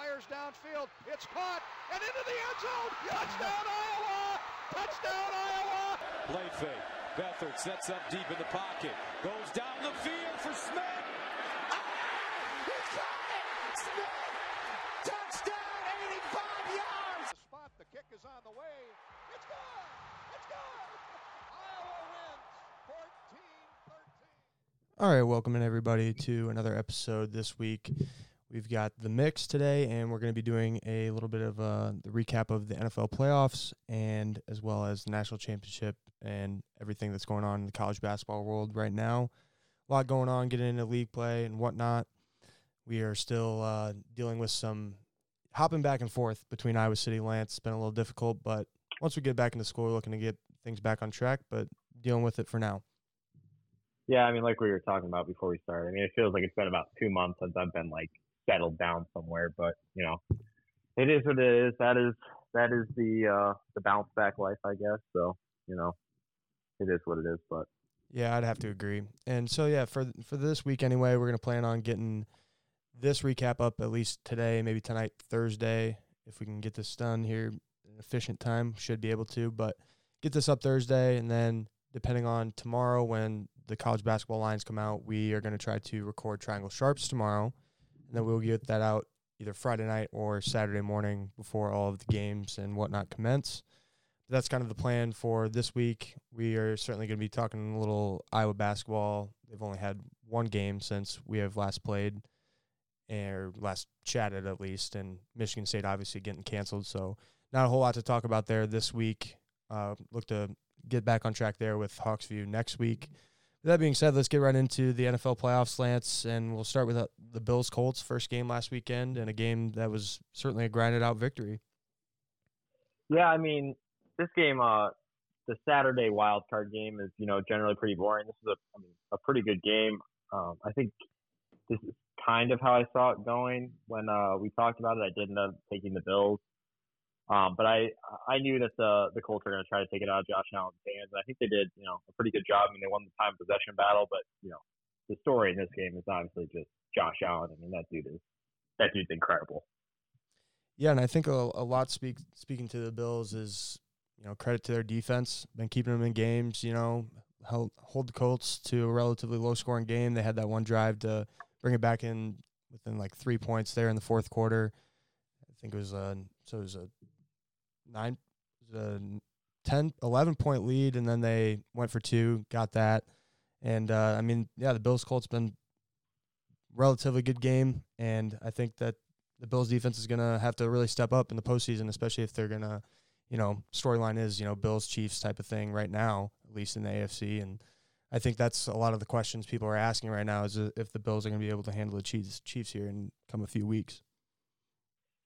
fires downfield. It's caught and into the end zone. Touchdown Iowa! Touchdown Iowa! Play fake. Bethard sets up deep in the pocket. Goes down the field for Smith. Ah! He caught it! Smith! Touchdown, 85 yards! The spot, the kick is on the way. It's good! It's good! Iowa wins 14-13. All right, welcome in everybody to another episode this week. We've got the mix today, and we're going to be doing a little bit of uh, the recap of the NFL playoffs and as well as the national championship and everything that's going on in the college basketball world right now. A lot going on, getting into league play and whatnot. We are still uh, dealing with some hopping back and forth between Iowa City, and Lance. It's been a little difficult, but once we get back into school, we're looking to get things back on track, but dealing with it for now. Yeah, I mean, like we were talking about before we started. I mean, it feels like it's been about two months since I've been like settled down somewhere, but you know, it is what it is. That is that is the uh the bounce back life, I guess. So you know, it is what it is. But Yeah, I'd have to agree. And so yeah, for for this week anyway, we're gonna plan on getting this recap up at least today, maybe tonight, Thursday, if we can get this done here efficient time. Should be able to, but get this up Thursday, and then depending on tomorrow when the college basketball lines come out, we are gonna try to record Triangle Sharps tomorrow, and then we'll get that out either Friday night or Saturday morning before all of the games and whatnot commence that's kind of the plan for this week. We are certainly going to be talking a little Iowa basketball. They've only had one game since we have last played or last chatted at least, and Michigan State obviously getting canceled. So not a whole lot to talk about there this week. Uh, look to get back on track there with Hawks View next week. That being said, let's get right into the NFL playoffs, Lance, and we'll start with uh, the Bills Colts first game last weekend and a game that was certainly a grinded out victory. yeah, I mean, this game, uh, the Saturday wild card game is you know generally pretty boring. This is a I mean a pretty good game. Um, I think this is kind of how I saw it going when uh, we talked about it. I did end up taking the Bills. Um, but I I knew that the the Colts are going to try to take it out of Josh Allen's hands. And I think they did, you know, a pretty good job. I mean, they won the time possession battle, but you know, the story in this game is obviously just Josh Allen. I mean, that dude is that dude's incredible. Yeah, and I think a, a lot speak, speaking to the Bills is you know credit to their defense. Been keeping them in games. You know, held, hold the Colts to a relatively low scoring game. They had that one drive to bring it back in within like three points there in the fourth quarter. I think it was a so it was a nine, it 10, 11 point lead, and then they went for two, got that. And uh, I mean, yeah, the Bills Colts been relatively good game, and I think that the Bills defense is gonna have to really step up in the postseason, especially if they're gonna, you know, storyline is you know Bills Chiefs type of thing right now, at least in the AFC, and I think that's a lot of the questions people are asking right now is uh, if the Bills are gonna be able to handle the Chiefs Chiefs here in come a few weeks.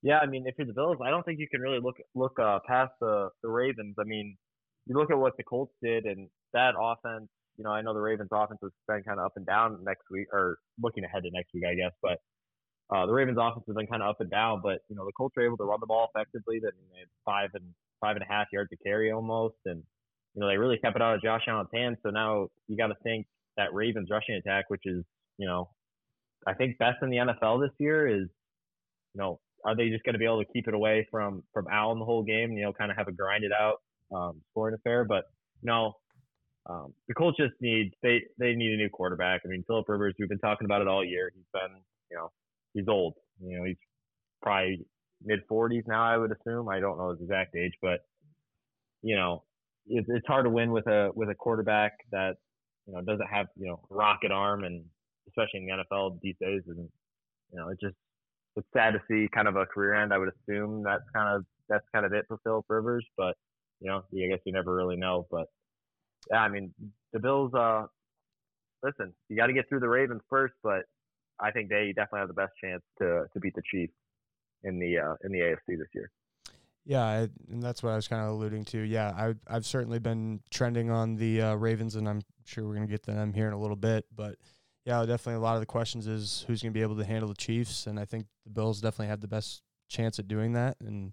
Yeah, I mean, if you're the Bills, I don't think you can really look look uh, past the the Ravens. I mean, you look at what the Colts did, and that offense. You know, I know the Ravens' offense has been kind of up and down next week, or looking ahead to next week, I guess. But uh, the Ravens' offense has been kind of up and down. But you know, the Colts are able to run the ball effectively. That they had five and five and a half yards to carry almost, and you know they really kept it out of Josh Allen's hands. So now you got to think that Ravens rushing attack, which is you know, I think best in the NFL this year, is you know are they just going to be able to keep it away from from Allen the whole game? You know, kind of have a grinded out um, scoring affair. But no, um, the Colts just need they they need a new quarterback. I mean, Philip Rivers, we've been talking about it all year. He's been you know he's old. You know, he's probably mid 40s now. I would assume. I don't know his exact age, but you know, it's it's hard to win with a with a quarterback that you know doesn't have you know rocket arm and especially in the NFL these days. And you know, it just it's sad to see kind of a career end. I would assume that's kind of that's kind of it for Philip Rivers, but you know, I guess you never really know. But yeah, I mean, the Bills. Uh, listen, you got to get through the Ravens first, but I think they definitely have the best chance to to beat the Chiefs in the uh, in the AFC this year. Yeah, and that's what I was kind of alluding to. Yeah, I, I've certainly been trending on the uh, Ravens, and I'm sure we're going to get to them here in a little bit. But yeah, definitely a lot of the questions is who's going to be able to handle the Chiefs, and I think the Bills definitely have the best chance at doing that. And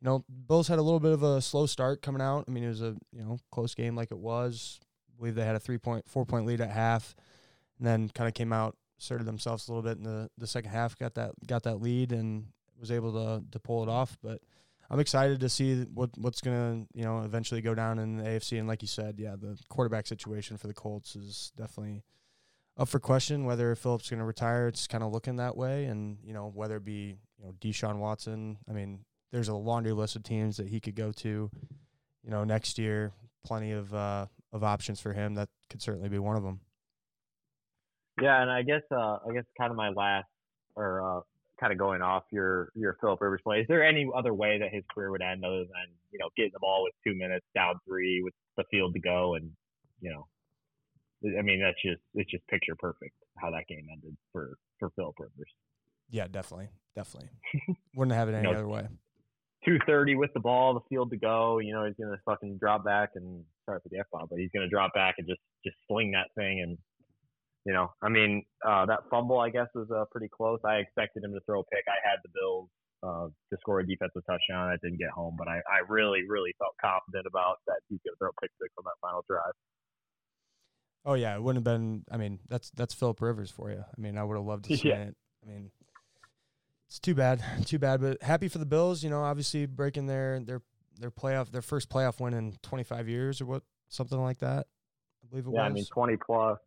you know, Bills had a little bit of a slow start coming out. I mean, it was a you know close game like it was. I believe they had a three point, four point lead at half, and then kind of came out, asserted themselves a little bit in the, the second half, got that got that lead, and was able to to pull it off. But I'm excited to see what what's gonna you know eventually go down in the AFC. And like you said, yeah, the quarterback situation for the Colts is definitely up for question. Whether Philip's going to retire, it's kind of looking that way, and you know whether it be you know Deshaun Watson. I mean, there's a laundry list of teams that he could go to. You know, next year, plenty of uh, of options for him. That could certainly be one of them. Yeah, and I guess uh, I guess kind of my last or uh, kind of going off your your Philip Rivers play. Is there any other way that his career would end other than you know getting the ball with two minutes down three with the field to go and you know, I mean that's just it's just picture perfect how that game ended for for Philip Rivers. Yeah, definitely, definitely. Wouldn't have it any you know, other way. Two thirty with the ball, the field to go. You know he's gonna fucking drop back and sorry for the f bomb, but he's gonna drop back and just just sling that thing and you know, I mean, uh, that fumble, I guess, was uh, pretty close. I expected him to throw a pick. I had the Bills uh, to score a defensive touchdown. I didn't get home, but I, I really, really felt confident about that he's going to throw a pick six on that final drive. Oh yeah, it wouldn't have been. I mean, that's that's Philip Rivers for you. I mean, I would have loved to see yeah. it. I mean, it's too bad, too bad. But happy for the Bills. You know, obviously breaking their their their playoff, their first playoff win in 25 years or what, something like that. I believe it was. yeah, was. I mean, 20 plus.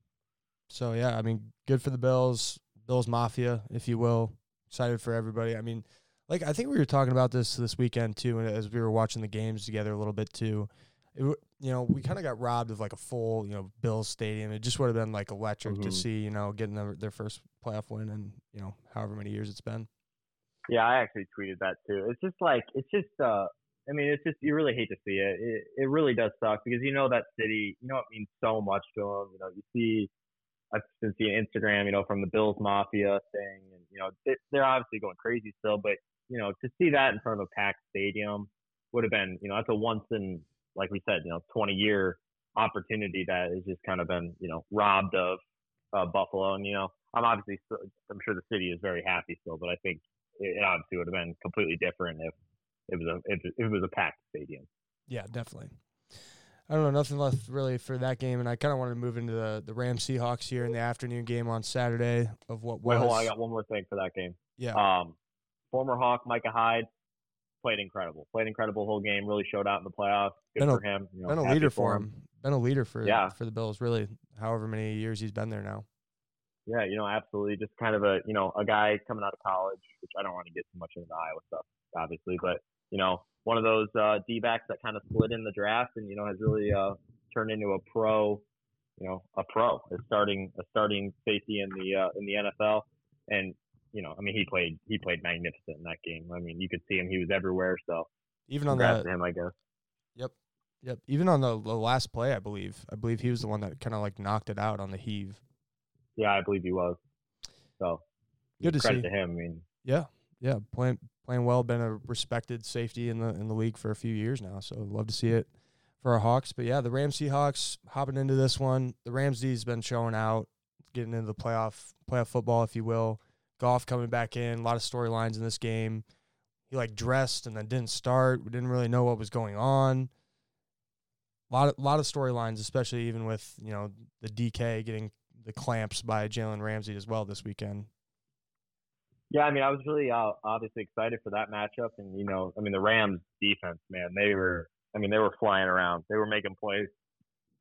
So yeah, I mean, good for the Bills, Bills Mafia, if you will. Excited for everybody. I mean, like I think we were talking about this this weekend too, and as we were watching the games together a little bit too. It, you know, we kind of got robbed of like a full, you know, Bills stadium. It just would have been like electric mm-hmm. to see, you know, getting their, their first playoff win and you know, however many years it's been. Yeah, I actually tweeted that too. It's just like it's just uh I mean, it's just you really hate to see it. It it really does suck because you know that city, you know it means so much to them. You know, you see I've been seeing Instagram, you know, from the Bills Mafia thing, and you know they're obviously going crazy still, but you know to see that in front of a packed stadium would have been, you know, that's a once in, like we said, you know, 20 year opportunity that has just kind of been, you know, robbed of uh, Buffalo, and you know, I'm obviously, still, I'm sure the city is very happy still, but I think it obviously would have been completely different if it was a if it was a packed stadium. Yeah, definitely. I don't know, nothing left really for that game, and I kind of wanted to move into the the Rams Seahawks here in the afternoon game on Saturday of what was. Wait, hold on, I got one more thing for that game. Yeah. Um, former Hawk Micah Hyde played incredible. Played incredible whole game. Really showed out in the playoffs. Good been for a, him. You know, been a leader for him. him. Been a leader for yeah. for the Bills. Really, however many years he's been there now. Yeah, you know, absolutely. Just kind of a you know a guy coming out of college, which I don't want to get too much into the Iowa stuff, obviously, but you know one of those uh, D backs that kind of split in the draft and you know has really uh, turned into a pro, you know, a pro, a starting a starting safety in the uh, in the NFL. And you know, I mean, he played he played magnificent in that game. I mean, you could see him; he was everywhere. So even on that, him, I guess. Yep, yep. Even on the, the last play, I believe, I believe he was the one that kind of like knocked it out on the heave. Yeah, I believe he was. So good to credit see. to him. I mean, yeah, yeah, playing playing well, been a respected safety in the in the league for a few years now. So love to see it for our Hawks. But yeah, the Rams Seahawks hopping into this one. The Rams D's been showing out, getting into the playoff playoff football, if you will. Goff coming back in, a lot of storylines in this game. He like dressed and then didn't start. We didn't really know what was going on. A lot of lot of storylines, especially even with you know the DK getting the clamps by Jalen Ramsey as well this weekend. Yeah, I mean, I was really uh, obviously excited for that matchup, and you know, I mean, the Rams defense, man, they were, I mean, they were flying around, they were making plays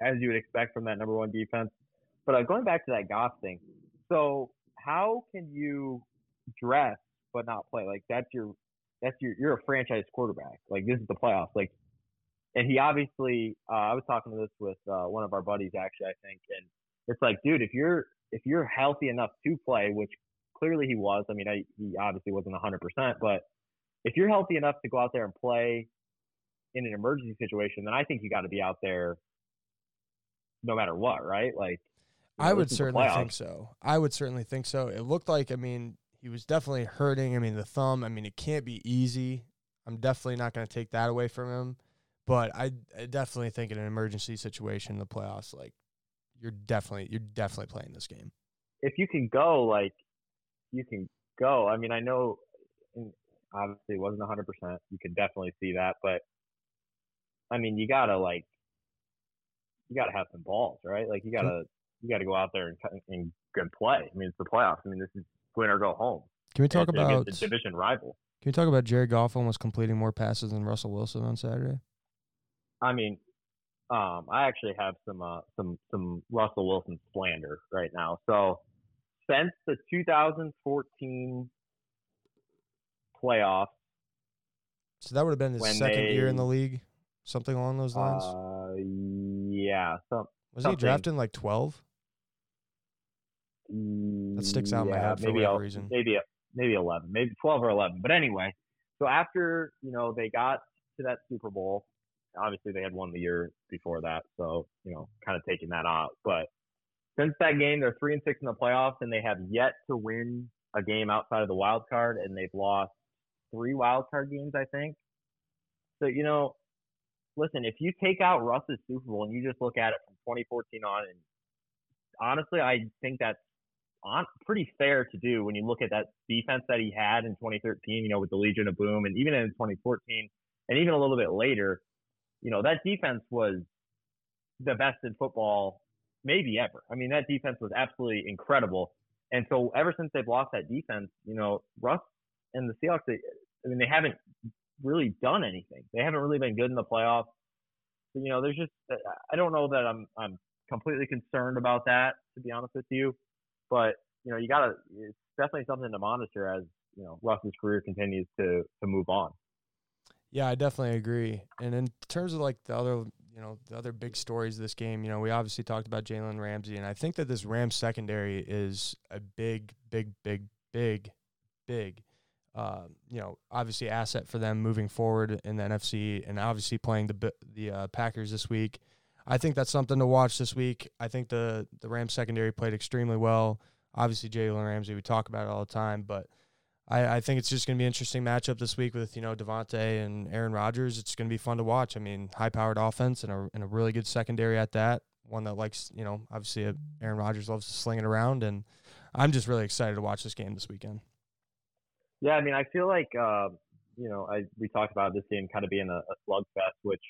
as you would expect from that number one defense. But uh, going back to that Goff thing, so how can you dress but not play? Like that's your, that's your, you're a franchise quarterback. Like this is the playoffs. Like, and he obviously, uh, I was talking to this with uh, one of our buddies actually, I think, and it's like, dude, if you're if you're healthy enough to play, which clearly he was. I mean, I, he obviously wasn't 100%, but if you're healthy enough to go out there and play in an emergency situation, then I think you got to be out there no matter what, right? Like, I would certainly think so. I would certainly think so. It looked like, I mean, he was definitely hurting. I mean, the thumb, I mean, it can't be easy. I'm definitely not going to take that away from him. But I, I definitely think in an emergency situation in the playoffs, like, you're definitely you're definitely playing this game. If you can go like you can go. I mean, I know obviously it wasn't 100%. You could definitely see that, but I mean, you gotta like, you gotta have some balls, right? Like you gotta, you gotta go out there and, and good play. I mean, it's the playoffs. I mean, this is win or go home. Can we talk about the division rival? Can we talk about Jared Goff almost completing more passes than Russell Wilson on Saturday? I mean, um, I actually have some uh, some some Russell Wilson slander right now. So since the 2014 playoffs, So that would have been his second year in the league, something along those lines. uh, yeah, some Was he something. drafted in like 12? That sticks out in my head for maybe whatever reason. Maybe maybe 11, maybe 12 or 11. But anyway, so after you know they got to that Super Bowl, obviously they had won the year before that, so you know kind of taking that out. But since that game, they're three and six in the playoffs, and they have yet to win a game outside of the wild card, and they've lost three wild card games, I think. So you know, listen, if you take out Russ's Super Bowl and you just look at it from 2014 on, and honestly, I think that's on pretty fair to do when you look at that defense that he had in 2013, you know, with the Legion of Boom, and even in 2014, and even a little bit later, you know, that defense was the best in football maybe ever. I mean, that defense was absolutely incredible. And so ever since they've lost that defense, you know, Russ and the Seahawks, they, I mean, they haven't really done anything. They haven't really been good in the playoffs. You know, there's just I don't know that I'm I'm completely concerned about that to be honest with you, but you know, you gotta it's definitely something to monitor as you know Russ's career continues to to move on. Yeah, I definitely agree. And in terms of like the other, you know, the other big stories of this game, you know, we obviously talked about Jalen Ramsey, and I think that this Rams secondary is a big, big, big, big, big, uh, you know, obviously asset for them moving forward in the NFC, and obviously playing the the uh, Packers this week. I think that's something to watch this week. I think the the Rams secondary played extremely well. Obviously, Jalen Ramsey, we talk about it all the time, but I, I think it's just going to be an interesting matchup this week with you know Davante and Aaron Rodgers. It's going to be fun to watch. I mean, high-powered offense and a and a really good secondary at that. One that likes you know obviously uh, Aaron Rodgers loves to sling it around, and I'm just really excited to watch this game this weekend. Yeah, I mean, I feel like uh, you know, I we talked about this game kind of being a, a slugfest, which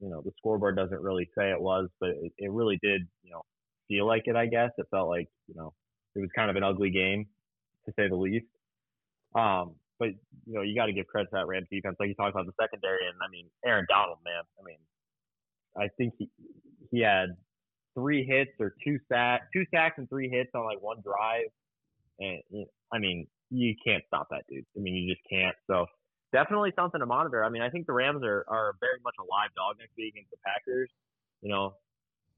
you know the scoreboard doesn't really say it was, but it, it really did, you know, feel like it. I guess it felt like you know it was kind of an ugly game to say the least. Um, but you know, you got to give credit to that Rams defense, like you talked about the secondary, and I mean, Aaron Donald, man. I mean, I think he he had three hits or two sacks, two sacks and three hits on like one drive, and I mean, you can't stop that dude. I mean, you just can't. So definitely something to monitor. I mean, I think the Rams are are very much a live dog next week against the Packers. You know,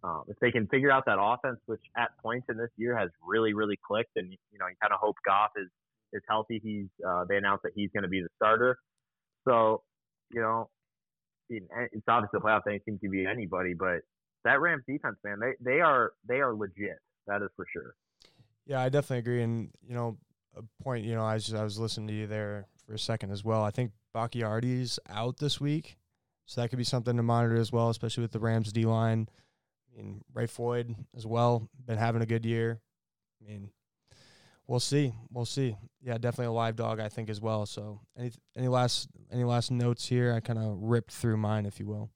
um, if they can figure out that offense, which at points in this year has really really clicked, and you know, you kind of hope Goff is is healthy. He's uh, they announced that he's going to be the starter. So you know, it's obviously the playoffs. They seem to be anybody, but that Rams defense, man, they they are they are legit. That is for sure. Yeah, I definitely agree. And you know, a point. You know, I was I was listening to you there for a second as well. I think Bakhtiari's out this week, so that could be something to monitor as well, especially with the Rams D line. I mean, Ray Floyd as well been having a good year. I mean, we'll see, we'll see. Yeah, definitely a live dog, I think as well. So, any any last any last notes here? I kind of ripped through mine, if you will.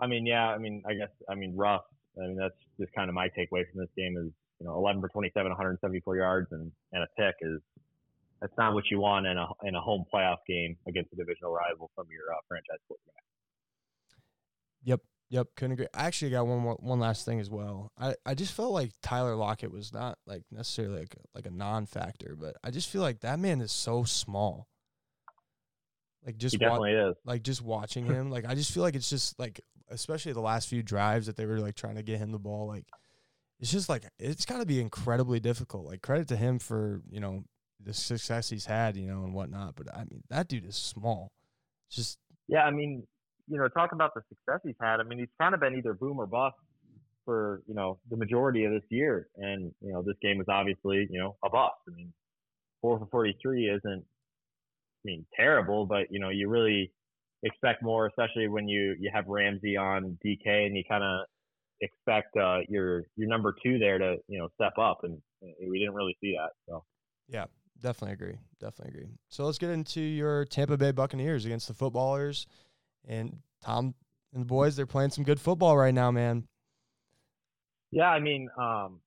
I mean, yeah, I mean, I guess, I mean, rough. I mean, that's just kind of my takeaway from this game is, you know, 11 for 27, 174 yards and, and a pick is, that's not what you want in a, in a home playoff game against a divisional rival from your uh, franchise quarterback. Yep, yep, couldn't agree. I actually got one more, one last thing as well. I, I just felt like Tyler Lockett was not like necessarily like like a non-factor, but I just feel like that man is so small. Like just He wa- is. like just watching him, like I just feel like it's just like especially the last few drives that they were like trying to get him the ball, like it's just like it's got to be incredibly difficult. Like credit to him for you know the success he's had, you know, and whatnot. But I mean, that dude is small. Just Yeah, I mean, you know, talk about the success he's had. I mean, he's kind of been either boom or bust for, you know, the majority of this year. And, you know, this game was obviously, you know, a bust. I mean, four for 43 isn't, I mean, terrible, but, you know, you really expect more, especially when you, you have Ramsey on DK and you kind of expect uh, your, your number two there to, you know, step up. And we didn't really see that. So. Yeah, definitely agree. Definitely agree. So let's get into your Tampa Bay Buccaneers against the footballers. And Tom and the boys, they're playing some good football right now, man. Yeah, I mean, um,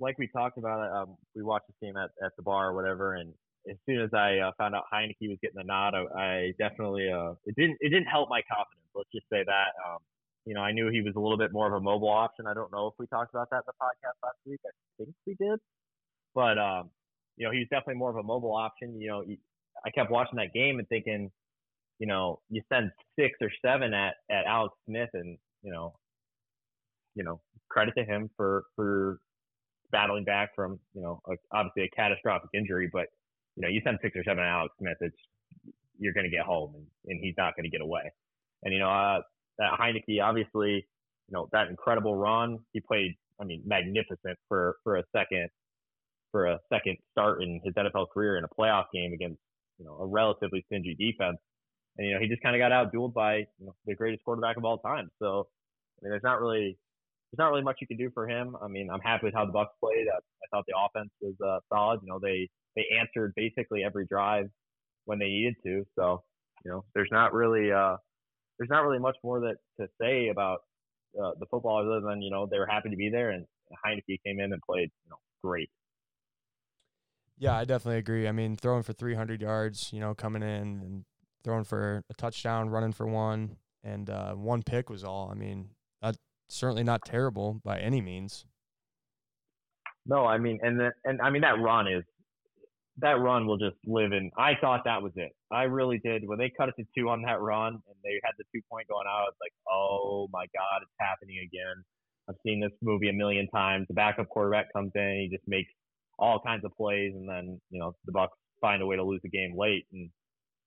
like we talked about, um, we watched this game at, at the bar or whatever, and as soon as I uh, found out Heinicke was getting the nod, I, I definitely uh, it didn't it didn't help my confidence. Let's just say that. Um, you know, I knew he was a little bit more of a mobile option. I don't know if we talked about that in the podcast last week. I think we did, but um, you know, he was definitely more of a mobile option. You know, I kept watching that game and thinking, you know, you send six or seven at at Alex Smith, and you know, you know, credit to him for for battling back from you know a, obviously a catastrophic injury, but you know, you send six or seven at Alex Smith, it's you're going to get home, and, and he's not going to get away. And you know, uh, that Heinicke, obviously, you know, that incredible run, he played, I mean, magnificent for for a second for a second start in his NFL career in a playoff game against you know a relatively stingy defense. And you know, he just kind of got outdueled by you know, the greatest quarterback of all time. So I mean, there's not really there's not really much you can do for him. I mean, I'm happy with how the Bucs played. I, I thought the offense was uh, solid. You know, they they answered basically every drive when they needed to. So, you know, there's not really uh, there's not really much more that to say about uh, the football other than you know they were happy to be there and Heinicke came in and played you know great. Yeah, I definitely agree. I mean, throwing for 300 yards, you know, coming in and throwing for a touchdown, running for one, and uh, one pick was all. I mean, that's certainly not terrible by any means. No, I mean, and the, and I mean that run is that run will just live in. I thought that was it. I really did. When they cut it to two on that run and they had the two point going out, I was like, oh my god, it's happening again. I've seen this movie a million times. The backup quarterback comes in, he just makes all kinds of plays, and then you know the Bucs find a way to lose the game late. And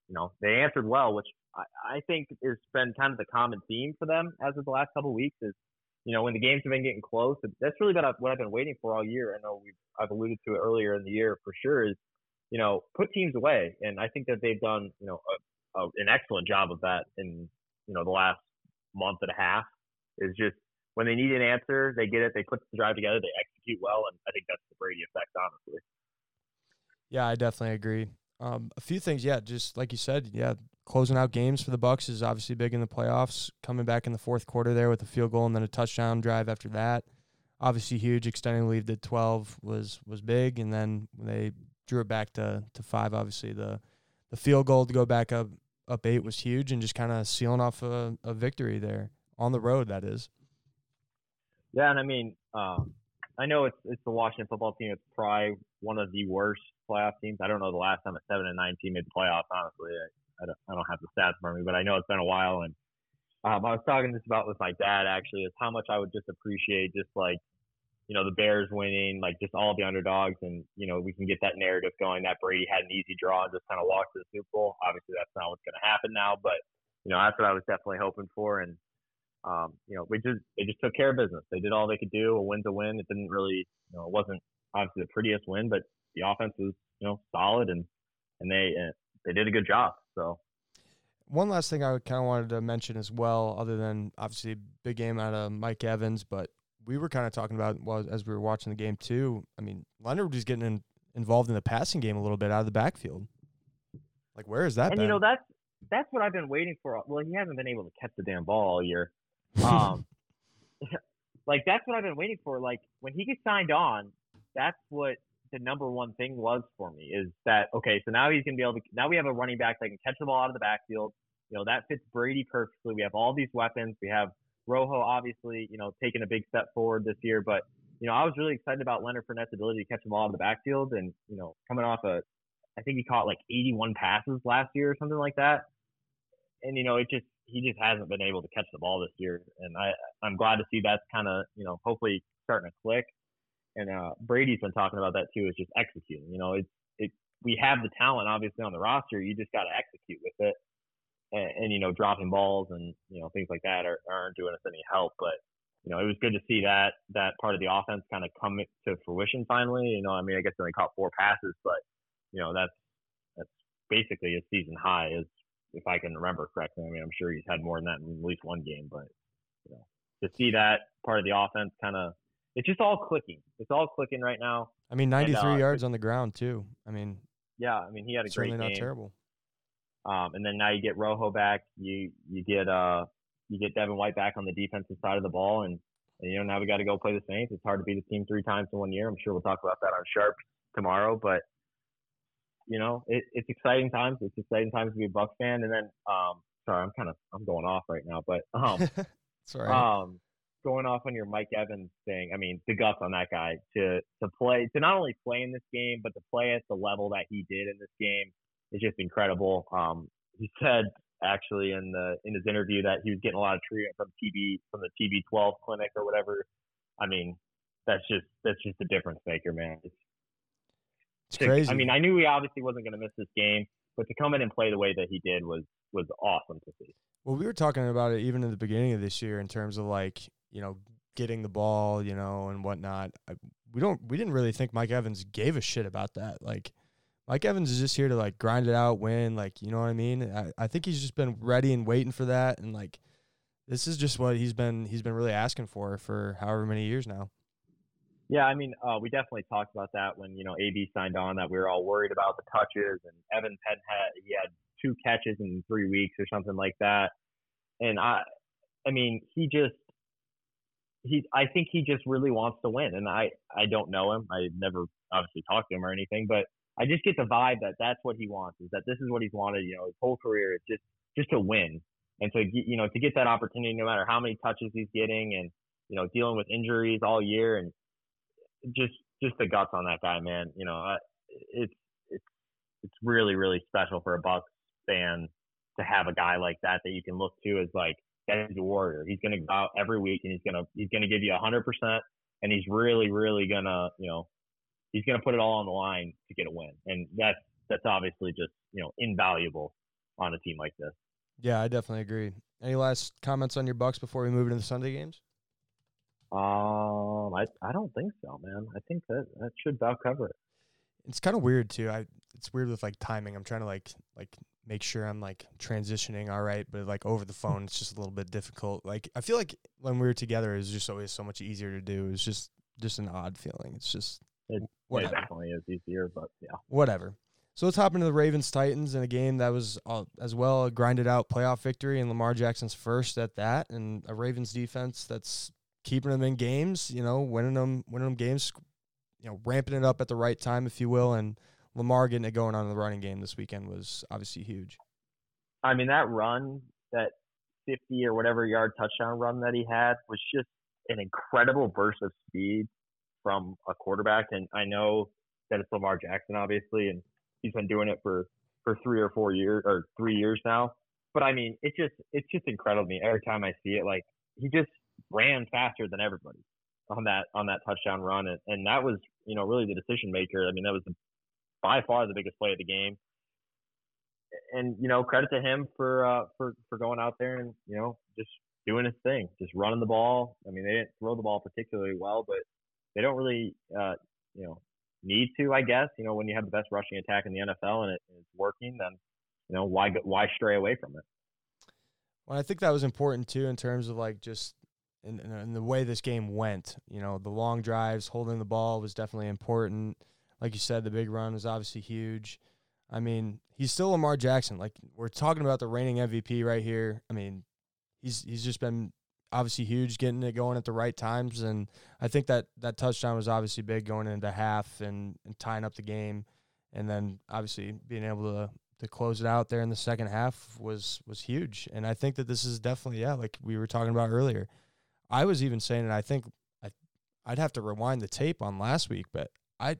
you know they answered well, which I, I think has been kind of the common theme for them as of the last couple of weeks. Is you know when the games have been getting close, that's really been what I've been waiting for all year. I know we've I've alluded to it earlier in the year for sure. Is you know, put teams away. And I think that they've done, you know, a, a, an excellent job of that in, you know, the last month and a half. Is just when they need an answer, they get it, they put the drive together, they execute well, and I think that's the Brady effect, honestly. Yeah, I definitely agree. Um, a few things, yeah, just like you said, yeah, closing out games for the Bucs is obviously big in the playoffs. Coming back in the fourth quarter there with a field goal and then a touchdown drive after that, obviously huge. Extending the lead to twelve was was big, and then they drew it back to to five. Obviously, the the field goal to go back up up eight was huge, and just kind of sealing off a, a victory there on the road. That is. Yeah, and I mean, um, I know it's it's the Washington football team. It's probably one of the worst playoff teams. I don't know the last time a seven and nine team made the playoffs. Honestly, I, I don't I don't have the stats for me, but I know it's been a while. And um, I was talking this about with my dad actually is how much I would just appreciate just like you know, the Bears winning, like just all the underdogs, and you know, we can get that narrative going that Brady had an easy draw and just kind of walked to the Super Bowl. Obviously, that's not what's going to happen now, but you know, that's what I was definitely hoping for. And um, you know, we just they just took care of business. They did all they could do. A win's a win. It didn't really, you know, it wasn't obviously the prettiest win, but the offense was, you know, solid and and they uh, they did a good job. So. One last thing I kind of wanted to mention as well, other than obviously big game out of Mike Evans, but we were kind of talking about well, as we were watching the game too. I mean, Leonard was getting in, involved in the passing game a little bit out of the backfield. Like, where is that? And been? you know that's that's what I've been waiting for. Well, he hasn't been able to catch the damn ball all year. Um, like that's what I've been waiting for. Like when he gets signed on, that's what the number one thing was for me. Is that okay? So now he's gonna be able to. Now we have a running back that can catch the ball out of the backfield. You know that fits Brady perfectly. We have all these weapons. We have Rojo obviously, you know, taking a big step forward this year, but you know, I was really excited about Leonard Fournette's ability to catch the ball out of the backfield, and you know, coming off a, I think he caught like 81 passes last year or something like that, and you know, it just he just hasn't been able to catch the ball this year, and I I'm glad to see that's kind of you know hopefully starting to click, and uh, Brady's been talking about that too, is just executing. You know, it's it we have the talent obviously on the roster, you just got to execute with it, and, and, you know dropping balls and you know things like that are, aren't doing us any help. But you know it was good to see that that part of the offense kind of come to fruition finally. You know, I mean, I guess they only caught four passes, but you know that's that's basically a season high, is if I can remember correctly. I mean, I'm sure he's had more than that in at least one game, but you know to see that part of the offense kind of it's just all clicking. It's all clicking right now. I mean, 93 and, uh, yards on the ground too. I mean, yeah, I mean he had a great game. Certainly not terrible. Um, and then now you get Rojo back. You you get uh you get Devin White back on the defensive side of the ball, and, and you know now we got to go play the Saints. It's hard to beat the team three times in one year. I'm sure we'll talk about that on Sharp tomorrow, but you know, it, it's exciting times. It's exciting times to be a Bucs fan. And then, um, sorry, I'm kind of I'm going off right now, but um, sorry. Um, going off on your Mike Evans thing, I mean, the guts on that guy to to play to not only play in this game, but to play at the level that he did in this game is just incredible. Um, he said actually in the in his interview that he was getting a lot of treatment from TB from the TB12 clinic or whatever. I mean, that's just that's just a difference maker, man. It's, it's crazy. I mean, I knew he obviously wasn't going to miss this game, but to come in and play the way that he did was was awesome to see. Well, we were talking about it even in the beginning of this year in terms of like you know getting the ball, you know, and whatnot. I, we don't we didn't really think Mike Evans gave a shit about that. Like Mike Evans is just here to like grind it out, win, like you know what I mean. I, I think he's just been ready and waiting for that, and like this is just what he's been he's been really asking for for however many years now. Yeah, I mean, uh, we definitely talked about that when you know AB signed on. That we were all worried about the touches, and Evan Penn had he had two catches in three weeks or something like that. And I, I mean, he just he. I think he just really wants to win, and I I don't know him. I never obviously talked to him or anything, but I just get the vibe that that's what he wants. Is that this is what he's wanted. You know, his whole career is just just to win, and so you know to get that opportunity, no matter how many touches he's getting, and you know dealing with injuries all year and just just the guts on that guy, man. You know, it's it's it's really really special for a Bucs fan to have a guy like that that you can look to as like that is a warrior. He's gonna go out every week and he's gonna he's gonna give you a hundred percent, and he's really really gonna you know he's gonna put it all on the line to get a win, and that's that's obviously just you know invaluable on a team like this. Yeah, I definitely agree. Any last comments on your Bucs before we move into the Sunday games? Um, I I don't think so, man. I think that that should about cover it. It's kind of weird too. I it's weird with like timing. I'm trying to like like make sure I'm like transitioning all right, but like over the phone, it's just a little bit difficult. Like I feel like when we were together, it was just always so much easier to do. It's just just an odd feeling. It's just it, whatever. it definitely is easier, but yeah, whatever. So let's hop into the Ravens Titans in a game that was uh, as well a grinded out playoff victory and Lamar Jackson's first at that, and a Ravens defense that's keeping them in games, you know, winning them, winning them games, you know, ramping it up at the right time, if you will, and Lamar getting it going on in the running game this weekend was obviously huge. I mean, that run, that 50 or whatever yard touchdown run that he had was just an incredible burst of speed from a quarterback. And I know that it's Lamar Jackson, obviously, and he's been doing it for, for three or four years or three years now. But I mean, it just, it's just incredible to me every time I see it. Like he just, ran faster than everybody on that on that touchdown run, and, and that was you know really the decision maker. I mean, that was the, by far the biggest play of the game. And you know, credit to him for uh, for for going out there and you know just doing his thing, just running the ball. I mean, they didn't throw the ball particularly well, but they don't really uh, you know need to. I guess you know when you have the best rushing attack in the NFL and it, it's working, then you know why why stray away from it. Well, I think that was important too in terms of like just and, the way this game went. You know, the long drives, holding the ball was definitely important. Like you said, the big run was obviously huge. I mean, he's still Lamar Jackson. Like we're talking about the reigning MVP right here. I mean, he's he's just been obviously huge, getting it going at the right times, and I think that that touchdown was obviously big going into half and, and tying up the game, and then obviously being able to to close it out there in the second half was was huge. And I think that this is definitely yeah, like we were talking about earlier. I was even saying it. I think I, I'd have to rewind the tape on last week, but I,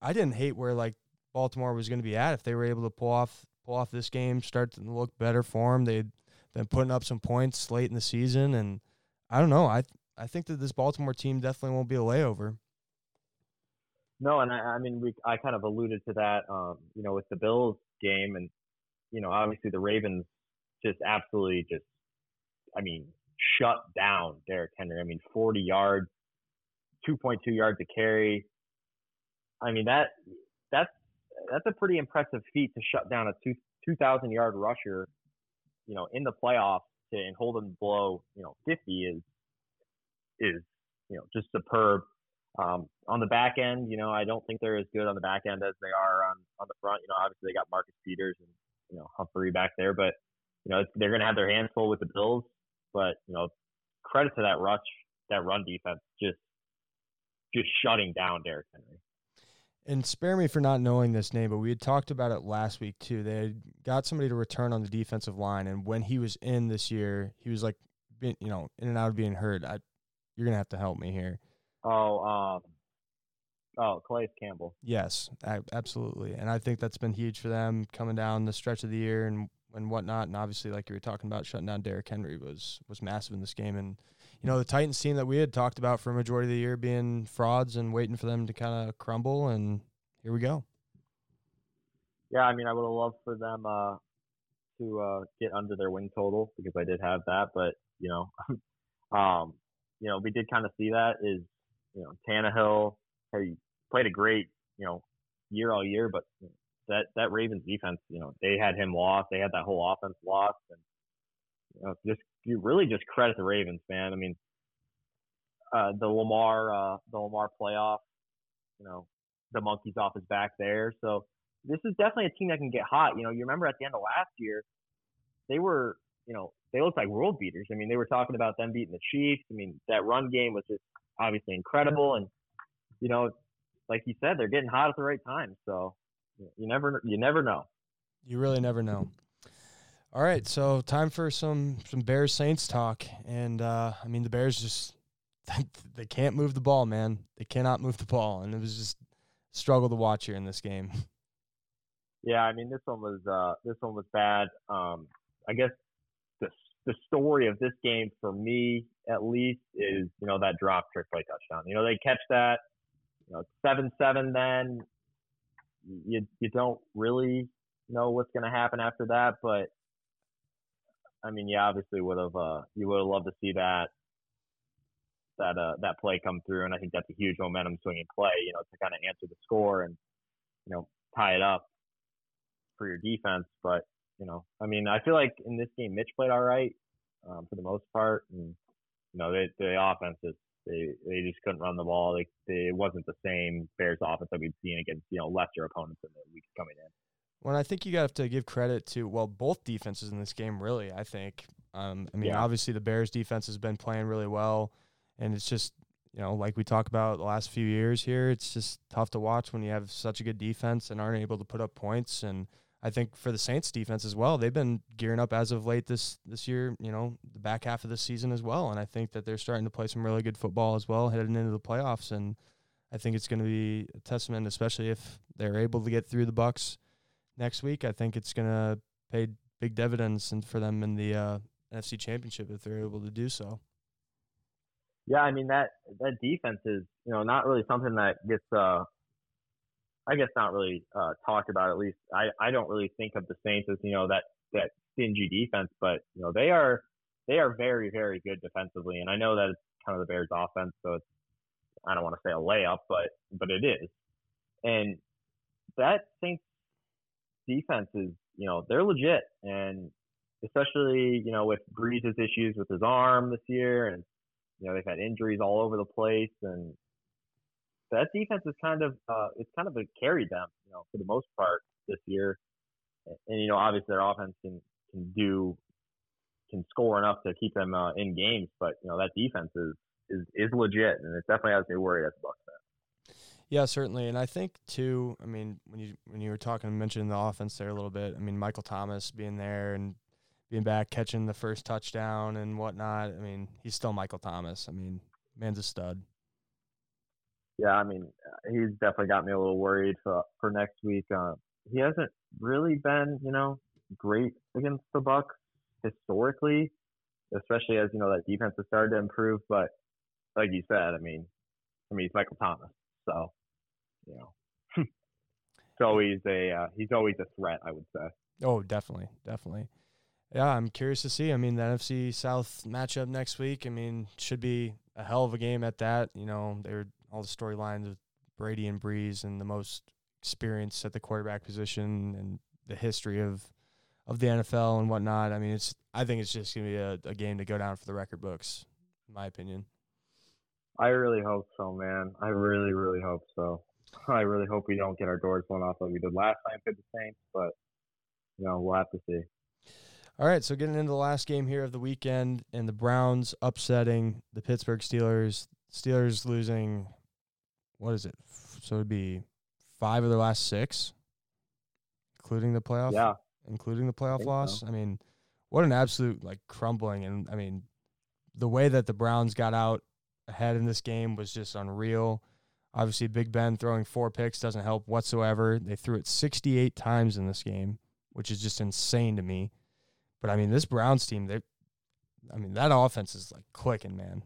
I didn't hate where like Baltimore was going to be at if they were able to pull off pull off this game, start to look better for them. They'd been putting up some points late in the season, and I don't know. I I think that this Baltimore team definitely won't be a layover. No, and I, I mean we I kind of alluded to that, um, you know, with the Bills game, and you know, obviously the Ravens just absolutely just, I mean, shut down Derrick Henry. I mean, 40 yards, 2.2 yards to carry. I mean that that's that's a pretty impressive feat to shut down a two 2,000 yard rusher, you know, in the playoffs to, and hold them below you know 50 is is you know just superb. Um, on the back end, you know, I don't think they're as good on the back end as they are on on the front. You know, obviously they got Marcus Peters and you know Humphrey back there, but you know they're going to have their hands full with the Bills. But you know, credit to that rush, that run defense, just just shutting down Derrick Henry. And spare me for not knowing this name, but we had talked about it last week too. They had got somebody to return on the defensive line, and when he was in this year, he was like, being, you know, in and out of being hurt. I, you're gonna have to help me here. Oh, um, oh, Calais Campbell. Yes, absolutely, and I think that's been huge for them coming down the stretch of the year and and whatnot. And obviously, like you were talking about, shutting down Derrick Henry was was massive in this game. And you know, the Titans team that we had talked about for a majority of the year being frauds and waiting for them to kind of crumble, and here we go. Yeah, I mean, I would have loved for them uh, to uh, get under their win total because I did have that, but you know, um, you know, we did kind of see that is you know Tannehill hey, played a great you know year all year, but that that Ravens defense, you know, they had him lost, they had that whole offense lost, and you know, just you really just credit the Ravens, man. I mean, uh, the Lamar, uh, the Lamar playoff, you know, the monkeys off his back there. So this is definitely a team that can get hot. You know, you remember at the end of last year, they were, you know, they looked like world beaters. I mean, they were talking about them beating the Chiefs. I mean, that run game was just obviously incredible, and you know, like you said, they're getting hot at the right time. So you never, you never know. You really never know. All right, so time for some some Bears Saints talk, and uh, I mean the Bears just they can't move the ball, man. They cannot move the ball, and it was just struggle to watch here in this game. Yeah, I mean this one was uh, this one was bad. Um, I guess the the story of this game for me at least is you know that drop trick play touchdown. You know they catch that, you know seven seven then. You you don't really know what's going to happen after that, but I mean, you obviously would have uh, you would have loved to see that that uh, that play come through, and I think that's a huge momentum swinging play. You know, to kind of answer the score and you know tie it up for your defense. But you know, I mean, I feel like in this game, Mitch played all right um, for the most part, and you know, they, the offense is they they just couldn't run the ball. They, they it wasn't the same Bears offense that we've seen against you know lesser opponents in the weeks coming in. Well, I think you have to give credit to well both defenses in this game. Really, I think. Um, I mean, yeah. obviously the Bears defense has been playing really well, and it's just you know like we talk about the last few years here. It's just tough to watch when you have such a good defense and aren't able to put up points. And I think for the Saints defense as well, they've been gearing up as of late this this year. You know, the back half of the season as well, and I think that they're starting to play some really good football as well heading into the playoffs. And I think it's going to be a testament, especially if they're able to get through the Bucs next week, I think it's going to pay big dividends and for them in the uh, NFC Championship if they're able to do so. Yeah, I mean that that defense is you know not really something that gets uh I guess not really uh talked about at least I I don't really think of the Saints as you know that that stingy defense but you know they are they are very very good defensively and I know that it's kind of the Bears offense so it's I don't want to say a layup but but it is and that Saints defense is, you know, they're legit. And especially, you know, with Brees's issues with his arm this year and, you know, they've had injuries all over the place and that defense is kind of, uh, it's kind of carried them, you know, for the most part this year. And, you know, obviously their offense can, can do, can score enough to keep them uh, in games, but you know that defense is is is legit, and it definitely has me worried as a Bucs fan. Yeah, certainly, and I think too. I mean, when you when you were talking, and mentioning the offense there a little bit. I mean, Michael Thomas being there and being back, catching the first touchdown and whatnot. I mean, he's still Michael Thomas. I mean, man's a stud. Yeah, I mean, he's definitely got me a little worried for for next week. Uh, he hasn't really been, you know, great against the Bucs historically, especially as you know that defense has started to improve. But like you said, I mean, I mean, he's Michael Thomas, so you know, it's always a uh, he's always a threat. I would say. Oh, definitely, definitely. Yeah, I'm curious to see. I mean, the NFC South matchup next week. I mean, should be a hell of a game at that. You know, there all the storylines of Brady and Brees and the most experience at the quarterback position and the history of of the NFL and whatnot. I mean, it's I think it's just gonna be a, a game to go down for the record books, in my opinion. I really hope so, man. I really, really hope so. I really hope we don't get our doors blown off like we did last time for the Saints, but you know we'll have to see. All right, so getting into the last game here of the weekend, and the Browns upsetting the Pittsburgh Steelers. Steelers losing, what is it? So it'd be five of their last six, including the playoff. Yeah, including the playoff think loss. so. I mean, what an absolute like crumbling, and I mean, the way that the Browns got out ahead in this game was just unreal. Obviously, Big Ben throwing four picks doesn't help whatsoever. They threw it 68 times in this game, which is just insane to me. But I mean, this Browns team, they, I mean, that offense is like clicking, man.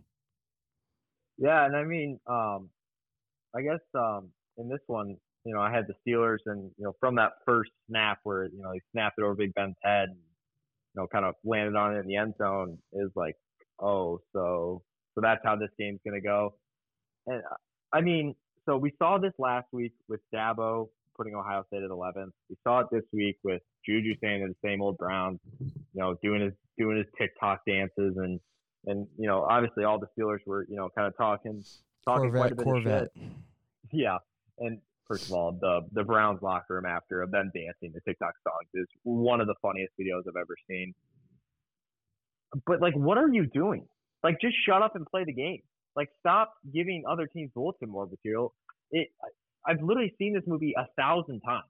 yeah, and I mean, um, I guess um, in this one, you know, I had the Steelers, and you know, from that first snap where you know he snapped it over Big Ben's head, and, you know, kind of landed on it in the end zone, is like, oh, so so that's how this game's gonna go. And I mean, so we saw this last week with Dabo putting Ohio State at 11th. We saw it this week with Juju saying the same old Browns, you know, doing his doing his TikTok dances and and you know, obviously all the Steelers were you know kind of talking talking quite a Corvette, bit Corvette. of shit. Yeah, and first of all, the the Browns locker room after of them dancing the TikTok songs is one of the funniest videos I've ever seen. But like, what are you doing? Like, just shut up and play the game. Like, stop giving other teams bulletin board material. It, I've literally seen this movie a thousand times.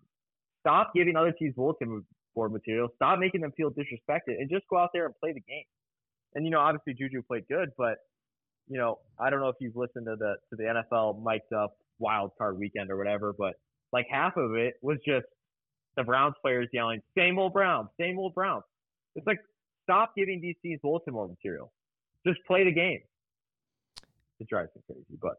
Stop giving other teams bulletin board material. Stop making them feel disrespected, and just go out there and play the game. And you know, obviously Juju played good, but you know, I don't know if you've listened to the to the NFL mic'd up wild card weekend or whatever, but like half of it was just the Browns players yelling, "Same old Browns, same old Browns." It's like stop giving these teams bulletin material. Just play the game. It drives me crazy, but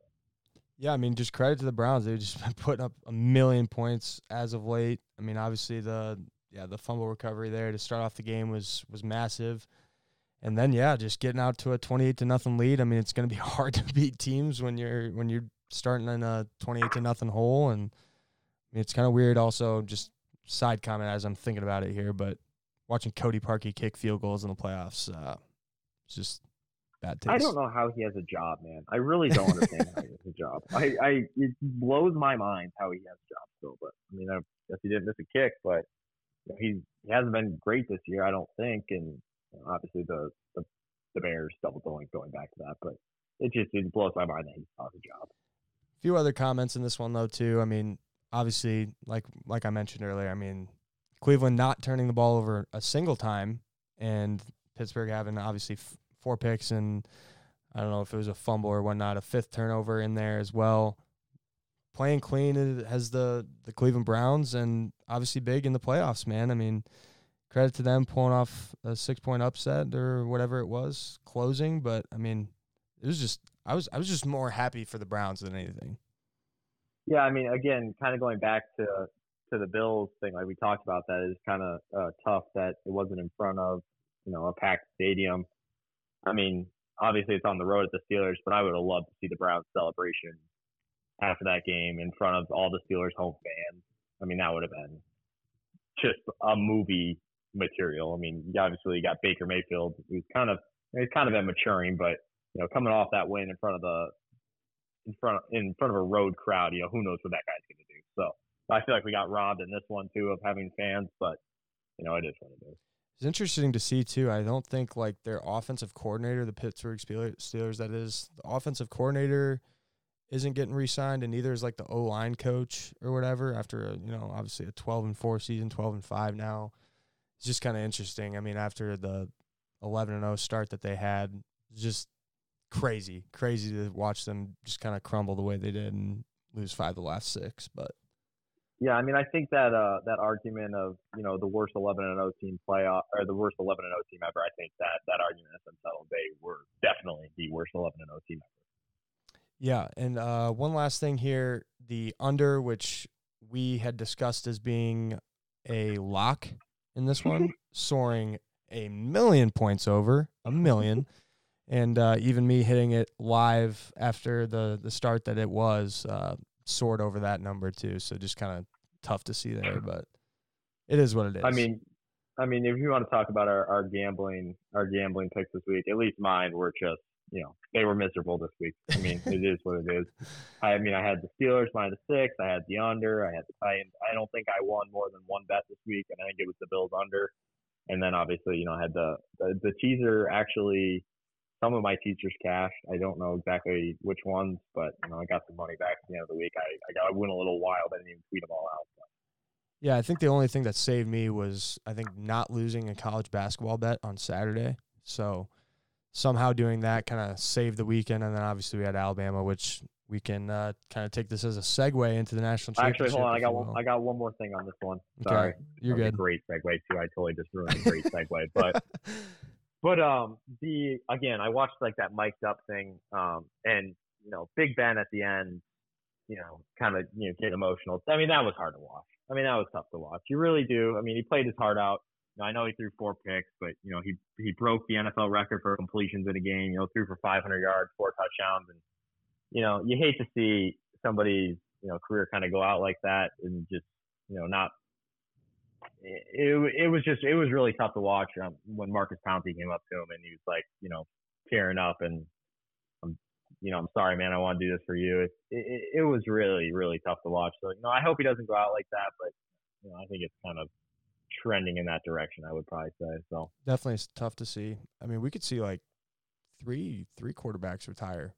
Yeah, I mean, just credit to the Browns. They've just been putting up a million points as of late. I mean, obviously the yeah the fumble recovery there to start off the game was was massive, and then yeah, just getting out to a twenty eight to nothing lead. I mean, it's going to be hard to beat teams when you're when you're starting in a twenty eight to nothing hole, and I mean, it's kind of weird. Also, just side comment as I'm thinking about it here, but watching Cody Parkey kick field goals in the playoffs, uh, it's just bad taste. I don't know how he has a job, man. I really don't understand how he has a job. I, I it blows my mind how he has a job still. But I mean, I guess he didn't miss a kick, but you know, he's he hasn't been great this year, I don't think. And you know, obviously the, the the Bears double doink going back to that, but it just it blows my mind that he has a job. A few other comments in this one though too. I mean, obviously, like like I mentioned earlier, I mean, Cleveland not turning the ball over a single time, and Pittsburgh having obviously f- four picks and I don't know if it was a fumble or whatnot, a fifth turnover in there as well. Playing clean as the the Cleveland Browns and obviously big in the playoffs, man. I mean, credit to them pulling off a six point upset or whatever it was, closing. But I mean, it was just I was I was just more happy for the Browns than anything. Yeah, I mean, again, kind of going back to to the Bills thing, like we talked about, that is kind of uh, tough that it wasn't in front of you know a packed stadium. I mean, obviously it's on the road at the Steelers, but I would have loved to see the Browns celebration after that game in front of all the Steelers home fans. I mean, that would have been just a movie material. I mean, obviously you got Baker Mayfield, who's kind of he's kind of been maturing, but you know, coming off that win in front of the in front in front of a road crowd, you know, who knows what that guy's going to do. So I feel like we got robbed in this one too of having fans, but you know, it is what it is. It's interesting to see too. I don't think like their offensive coordinator, the Pittsburgh Steelers, that is, the offensive coordinator isn't getting re-signed, and neither is like the O line coach or whatever. After a, you know, obviously a twelve and four season, twelve and five now. It's just kind of interesting. I mean, after the eleven and zero start that they had, just crazy, crazy to watch them just kind of crumble the way they did and lose five of the last six. But Yeah, I mean, I think that uh, that argument of you know the worst 11 and 0 team playoff or the worst 11 and 0 team ever, I think that that argument has been settled. They were definitely the worst 11 and 0 team ever. Yeah, and uh, one last thing here: the under, which we had discussed as being a lock in this one, soaring a million points over a million, and uh, even me hitting it live after the the start that it was uh, soared over that number too. So just kind of tough to see there, but it is what it is. I mean, I mean, if you want to talk about our, our gambling our gambling picks this week, at least mine were just you know they were miserable this week. I mean, it is what it is. I mean, I had the Steelers minus six, I had the under, I had the Titans. I don't think I won more than one bet this week, and I think it was the Bills under. And then obviously, you know, I had the the, the teaser actually some of my teachers cashed. I don't know exactly which ones, but you know, I got some money back at the end of the week. I I got I went a little wild. I didn't even tweet them all out. But. Yeah, I think the only thing that saved me was I think not losing a college basketball bet on Saturday. So somehow doing that kind of saved the weekend, and then obviously we had Alabama, which we can uh, kind of take this as a segue into the national championship. Actually, hold on, I got one. I got one more thing on this one. Sorry, okay. you're good. great segue too. I totally just ruined a great segue, but but um the again, I watched like that mic'd up thing, um, and you know, Big Ben at the end, you know, kind of you know get emotional. I mean, that was hard to watch. I mean, that was tough to watch. You really do. I mean, he played his heart out. Know, I know he threw four picks, but you know, he he broke the NFL record for completions in a game. You know, threw for 500 yards, four touchdowns, and you know, you hate to see somebody's you know career kind of go out like that and just you know not. It it was just it was really tough to watch um, when Maurkice Pouncey came up to him and he was like you know tearing up and I'm you know I'm sorry man I want to do this for you. It, it it was really really tough to watch. So you know I hope he doesn't go out like that, but you know I think it's kind of trending in that direction. I would probably say so. Definitely, it's tough to see. I mean, we could see like three three quarterbacks retire.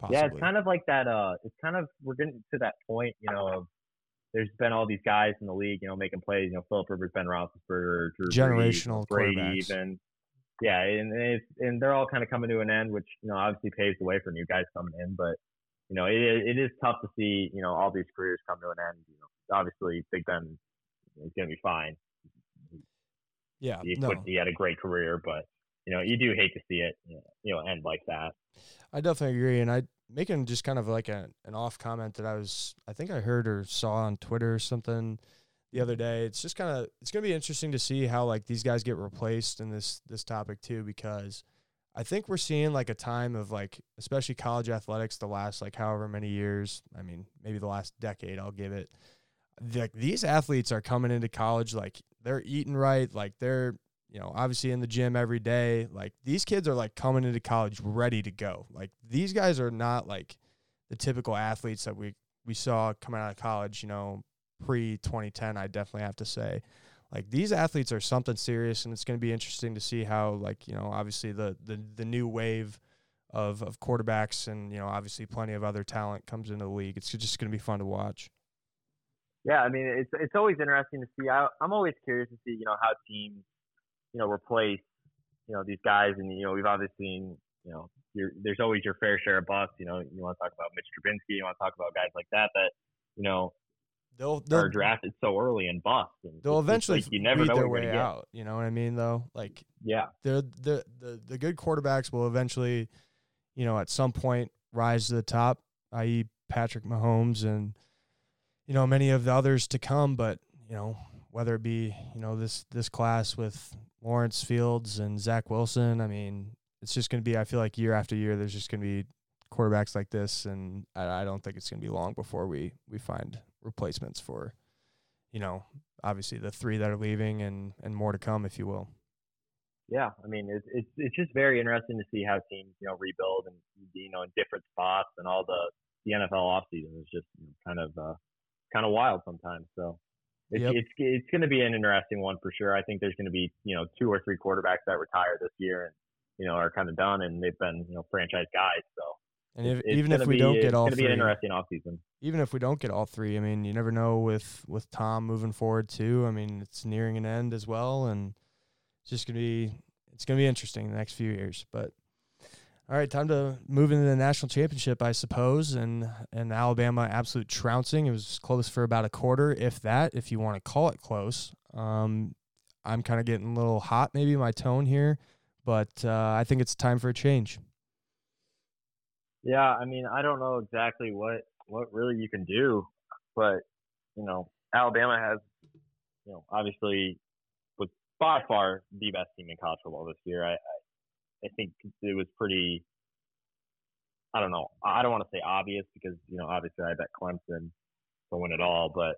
Possibly. Yeah, it's kind of like that. Uh, it's kind of we're getting to that point, you know, of there's been all these guys in the league, you know, making plays. You know, Philip Rivers, Ben Roethlisberger, Drew generational Brees, Brady, even. Yeah, and it's, and they're all kind of coming to an end, which you know obviously paves the way for new guys coming in. But you know, it it is tough to see you know all these careers come to an end. You know, obviously Big Ben he's going to be fine. Yeah, he, no. he had a great career, but you know you do hate to see it you know end like that. I definitely agree, and I making just kind of like a, an off comment that I was I think I heard or saw on Twitter or something the other day. It's just kind of it's going to be interesting to see how like these guys get replaced in this this topic too because I think we're seeing like a time of like especially college athletics the last like however many years, I mean, maybe the last decade I'll give it like these athletes are coming into college like they're eating right, like they're you know obviously in the gym every day. Like these kids are like coming into college ready to go. Like these guys are not like the typical athletes that we we saw coming out of college. You know, pre 2010. I definitely have to say. Like these athletes are something serious, and it's going to be interesting to see how, like you know, obviously the the the new wave of of quarterbacks, and you know, obviously plenty of other talent comes into the league. It's just going to be fun to watch. Yeah, I mean, it's it's always interesting to see. I, I'm always curious to see, you know, how teams, you know, replace, you know, these guys. And you know, we've obviously seen, you know, there's always your fair share of busts. You know, you want to talk about Mitch Trubisky, you want to talk about guys like that that, you know, they'll, they'll are drafted so early and bust. And they'll eventually like you never know their way out. You know what I mean? Though, like yeah, the the the the good quarterbacks will eventually, you know, at some point rise to the top. I.e., Patrick Mahomes and you know, many of the others to come, but, you know, whether it be, you know, this this class with Lawrence Fields and Zach Wilson, I mean, it's just going to be, I feel like year after year, there's just going to be quarterbacks like this. And I, I don't think it's going to be long before we, we find replacements for, you know, obviously the three that are leaving and, and more to come, if you will. Yeah, I mean it's it's it's just very interesting to see how teams you know rebuild and you know in different spots and all the the NFL offseason is just kind of uh, kind of wild sometimes. So it's yep. it's it's going to be an interesting one for sure. I think there's going to be you know two or three quarterbacks that retire this year and you know are kind of done and they've been you know franchise guys. So and if, even if we be, don't get all it's three, going to be an interesting offseason. Even if we don't get all three, I mean, you never know with with Tom moving forward too. I mean, it's nearing an end as well, and it's just going to be it's going to be interesting the next few years. But all right, time to move into the national championship, I suppose. And and Alabama absolute trouncing. It was close for about a quarter, if that, if you want to call it close. Um, I'm kind of getting a little hot, maybe my tone here, but uh, I think it's time for a change. Yeah, I mean, I don't know exactly what what really you can do, but you know, Alabama has, you know, obviously, was by far the best team in college football this year. I, I think it was pretty. I don't know. I don't want to say obvious because you know obviously I bet Clemson to win it all, but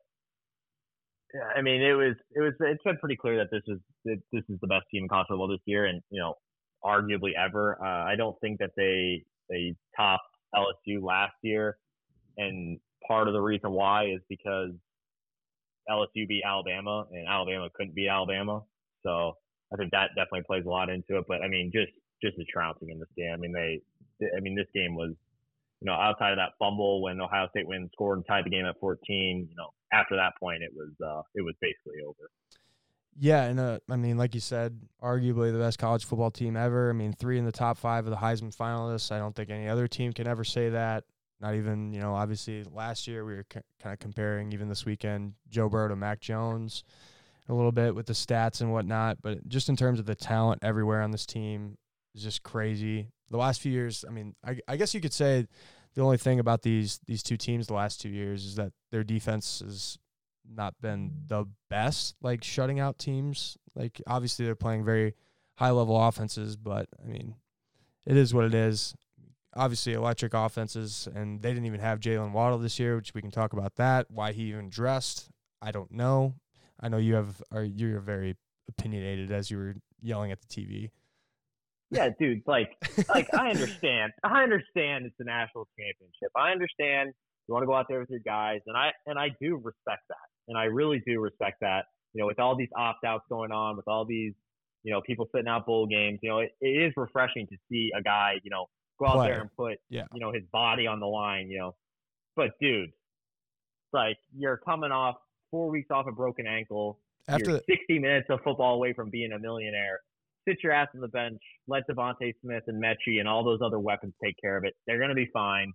yeah, I mean it was it was it's been pretty clear that this is this is the best team in college football this year, and you know arguably ever. Uh, I don't think that they they topped LSU last year, and part of the reason why is because LSU beat Alabama, and Alabama couldn't beat Alabama. So I think that definitely plays a lot into it. But I mean, just just a trouncing in this game. I mean, they, I mean, this game was, you know, outside of that fumble when Ohio State went and scored and tied the game at 14. You know, after that point, it was uh, it was basically over. Yeah, and uh, I mean, like you said, arguably the best college football team ever. I mean, three in the top five of the Heisman finalists. I don't think any other team can ever say that. Not even, you know, obviously last year we were c- kind of comparing, even this weekend, Joe Burrow to Mac Jones a little bit with the stats and whatnot. But just in terms of the talent everywhere on this team is just crazy. The last few years, I mean, I, I guess you could say the only thing about these these two teams the last two years is that their defense has not been the best, like shutting out teams. Like obviously they're playing very high level offenses, but I mean, it is what it is obviously electric offenses, and they didn't even have Jaylen Waddle this year, which we can talk about that. Why he even dressed, I don't know. I know you have are you're very opinionated as you were yelling at the TV. Yeah, dude, like like I understand. I understand it's a national championship. I understand you want to go out there with your guys and I and I do respect that. And I really do respect that. You know, with all these opt outs going on, with all these, you know, people sitting out bowl games, you know, it, it is refreshing to see a guy, you know, go out Play. there and put yeah. you know his body on the line, you know. But dude, like you're coming off four weeks off a broken ankle. After you're 60 minutes of football away from being a millionaire. Sit your ass on the bench. Let DeVonta Smith and Metchie and all those other weapons take care of it. They're gonna be fine.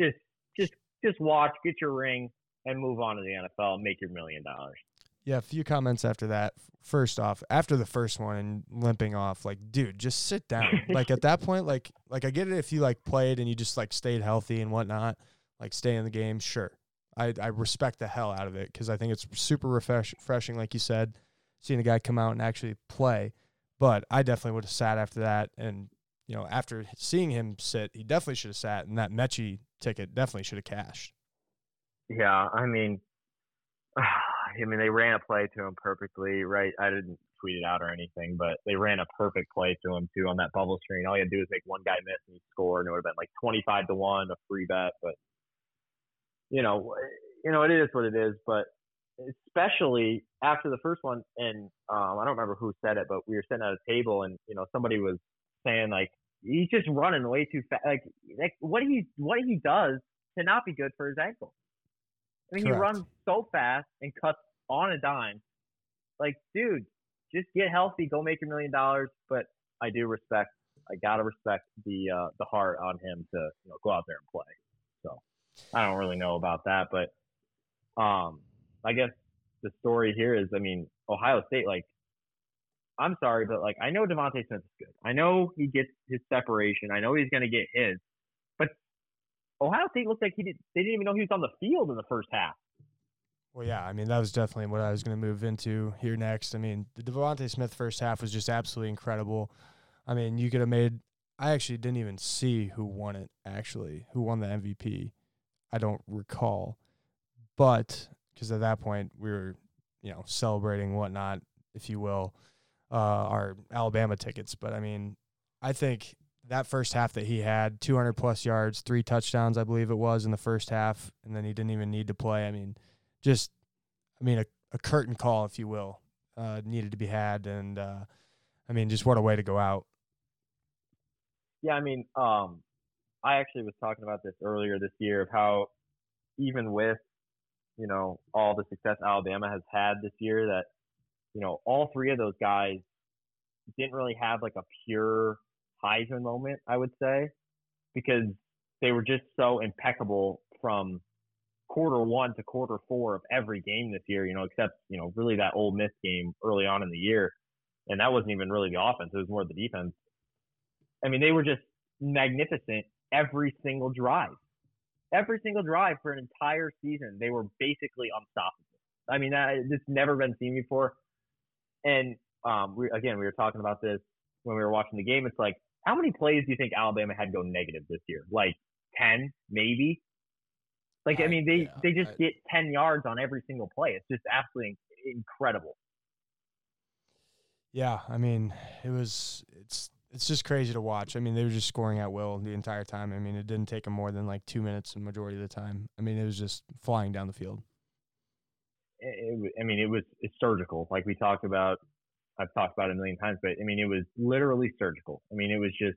Just, just, just watch, get your ring, and move on to the NFL make your million dollars. Yeah, a few comments after that. First off, after the first one and limping off, like, dude, just sit down. like at that point, like, like I get it if you like played and you just like stayed healthy and whatnot, like stay in the game. Sure, I I respect the hell out of it because I think it's super refresh, refreshing, like you said, seeing a guy come out and actually play. But I definitely would have sat after that, and you know, after seeing him sit, he definitely should have sat, and that Metchie ticket definitely should have cashed. Yeah, I mean. I mean, they ran a play to him perfectly, right? I didn't tweet it out or anything, but they ran a perfect play to him too on that bubble screen. All you had to do is make one guy miss and he scored, and it would have been like twenty-five to one, a free bet. But you know, you know, it is what it is. But especially after the first one, and um, I don't remember who said it, but we were sitting at a table, and you know, somebody was saying like he's just running way too fast. Like, like what he what he does cannot be good for his ankle. I mean, Correct. he runs so fast and cuts on a dime. Like, dude, just get healthy, go make a million dollars. But I do respect, I gotta respect the uh, the heart on him to you know go out there and play. So I don't really know about that, but um, I guess the story here is, I mean, Ohio State, like, I'm sorry, but like, I know DeVonta Smith is good. I know he gets his separation. I know he's gonna get his. But Ohio State looked like he did. They didn't even know he was on the field in the first half. Well, yeah, I mean that was definitely what I was going to move into here next. I mean, the DeVonta Smith first half was just absolutely incredible. I mean, you could have made. I actually didn't even see who won it. Actually, who won the MVP? I don't recall, but because at that point we were, you know, celebrating whatnot, if you will, uh, our Alabama tickets. But I mean, I think that first half that he had 200 plus yards, three touchdowns, I believe it was in the first half, and then he didn't even need to play. I mean just, I mean, a, a curtain call, if you will, uh, needed to be had. And, uh, I mean, just what a way to go out. Yeah, I mean, um, I actually was talking about this earlier this year of how even with, you know, all the success Alabama has had this year that, you know, all three of those guys didn't really have like a pure Heisman moment, I would say, because they were just so impeccable from quarter one to quarter four of every game this year, you know, except, you know, really that Ole Miss game early on in the year. And that wasn't even really the offense, it was more the defense. I mean, they were just magnificent every single drive. Every single drive for an entire season, they were basically unstoppable. I mean, that it's never been seen before. And um, we again, we were talking about this when we were watching the game. It's like, how many plays do you think Alabama had go negative this year? Like ten, maybe. Like, I mean, they, yeah, they just I, get 10 yards on every single play. It's just absolutely incredible. Yeah. I mean, it was, it's, it's just crazy to watch. I mean, they were just scoring at will the entire time. I mean, it didn't take them more than like two minutes the majority of the time. I mean, it was just flying down the field. It, it, I mean, it was it's surgical, like we talked about. I've talked about it a million times, but I mean, it was literally surgical. I mean, it was just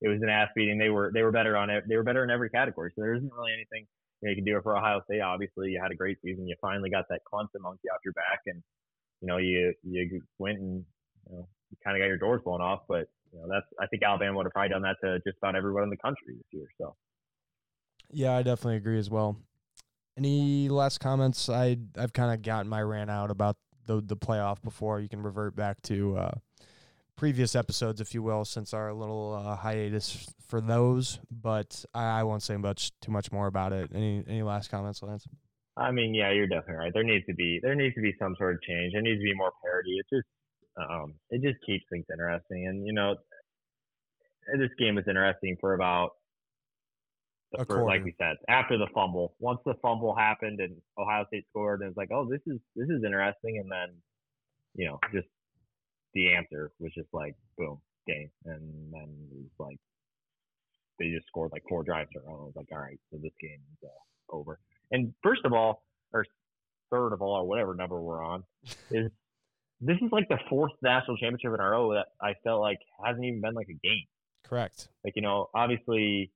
it was an ass beating. They were they were better on it. They were better in every category. So there isn't really anything you, know, you can do it for Ohio State. Obviously, you had a great season. You finally got that Clemson monkey off your back, and you know you you went and you know you kind of got your doors blown off. But you know that's I think Alabama would have probably done that to just about everyone in the country this year. So yeah, I definitely agree as well. Any last comments? I I've kind of gotten my rant out about the the playoff before. You can revert back to uh, previous episodes, if you will, since our little uh, hiatus for those. But I, I, won't say much too much more about it. Any any last comments, Lance? I mean, yeah, you're definitely right. There needs to be there needs to be some sort of change. There needs to be more parity. It's just um, it just keeps things interesting. And you know, this game was interesting for about the first, like we said, after the fumble. Once the fumble happened and Ohio State scored, and it's like, oh, this is this is interesting. And then, you know, just the answer was just like boom, game, and then it was like they just scored like four drives in a row. I was like, all right, so this game is uh, over. And first of all, or third of all, or whatever number we're on, is this is like the fourth national championship in a row that I felt like hasn't even been like a game. Correct. Like you know, obviously,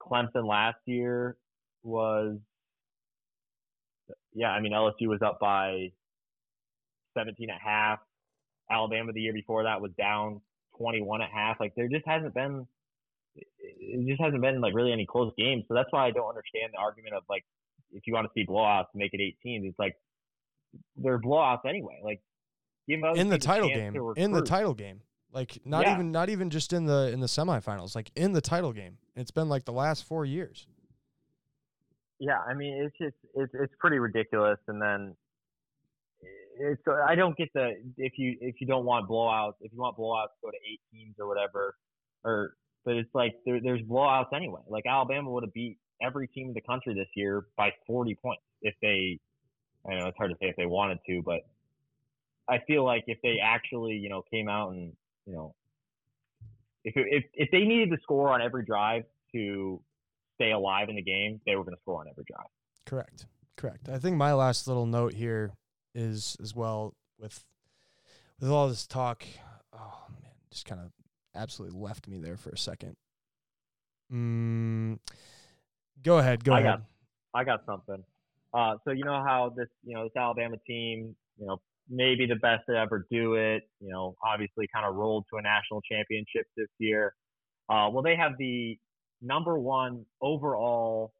Clemson last year was, yeah, I mean LSU was up by 17 at half. Alabama the year before that was down 21 at half. Like there just hasn't been it just hasn't been like really any close games. So that's why I don't understand the argument of like if you want to see blowouts, make it 18. It's like they're blowouts anyway. Like in the title game, in the title game, like not yeah. even not even just in the in the semifinals, like in the title game. It's been like the last four years. Yeah, I mean it's just it's it's pretty ridiculous. And then it's I don't get the if you if you don't want blowouts if you want blowouts go to eight teams or whatever or but it's like there, there's blowouts anyway. Like Alabama would have beat every team in the country this year by 40 points if they. I know it's hard to say if they wanted to, but I feel like if they actually you know came out and you know if if if they needed to score on every drive to stay alive in the game, they were going to score on every drive. Correct. Correct. I think my last little note here is as well with with all this talk. Oh man, just kind of absolutely left me there for a second. Mm, go ahead. Go I ahead. Got, I got something. Uh, so you know how this, you know, this Alabama team, you know, maybe the best to ever do it. You know, obviously kind of rolled to a national championship this year. Uh, well, they have the number one overall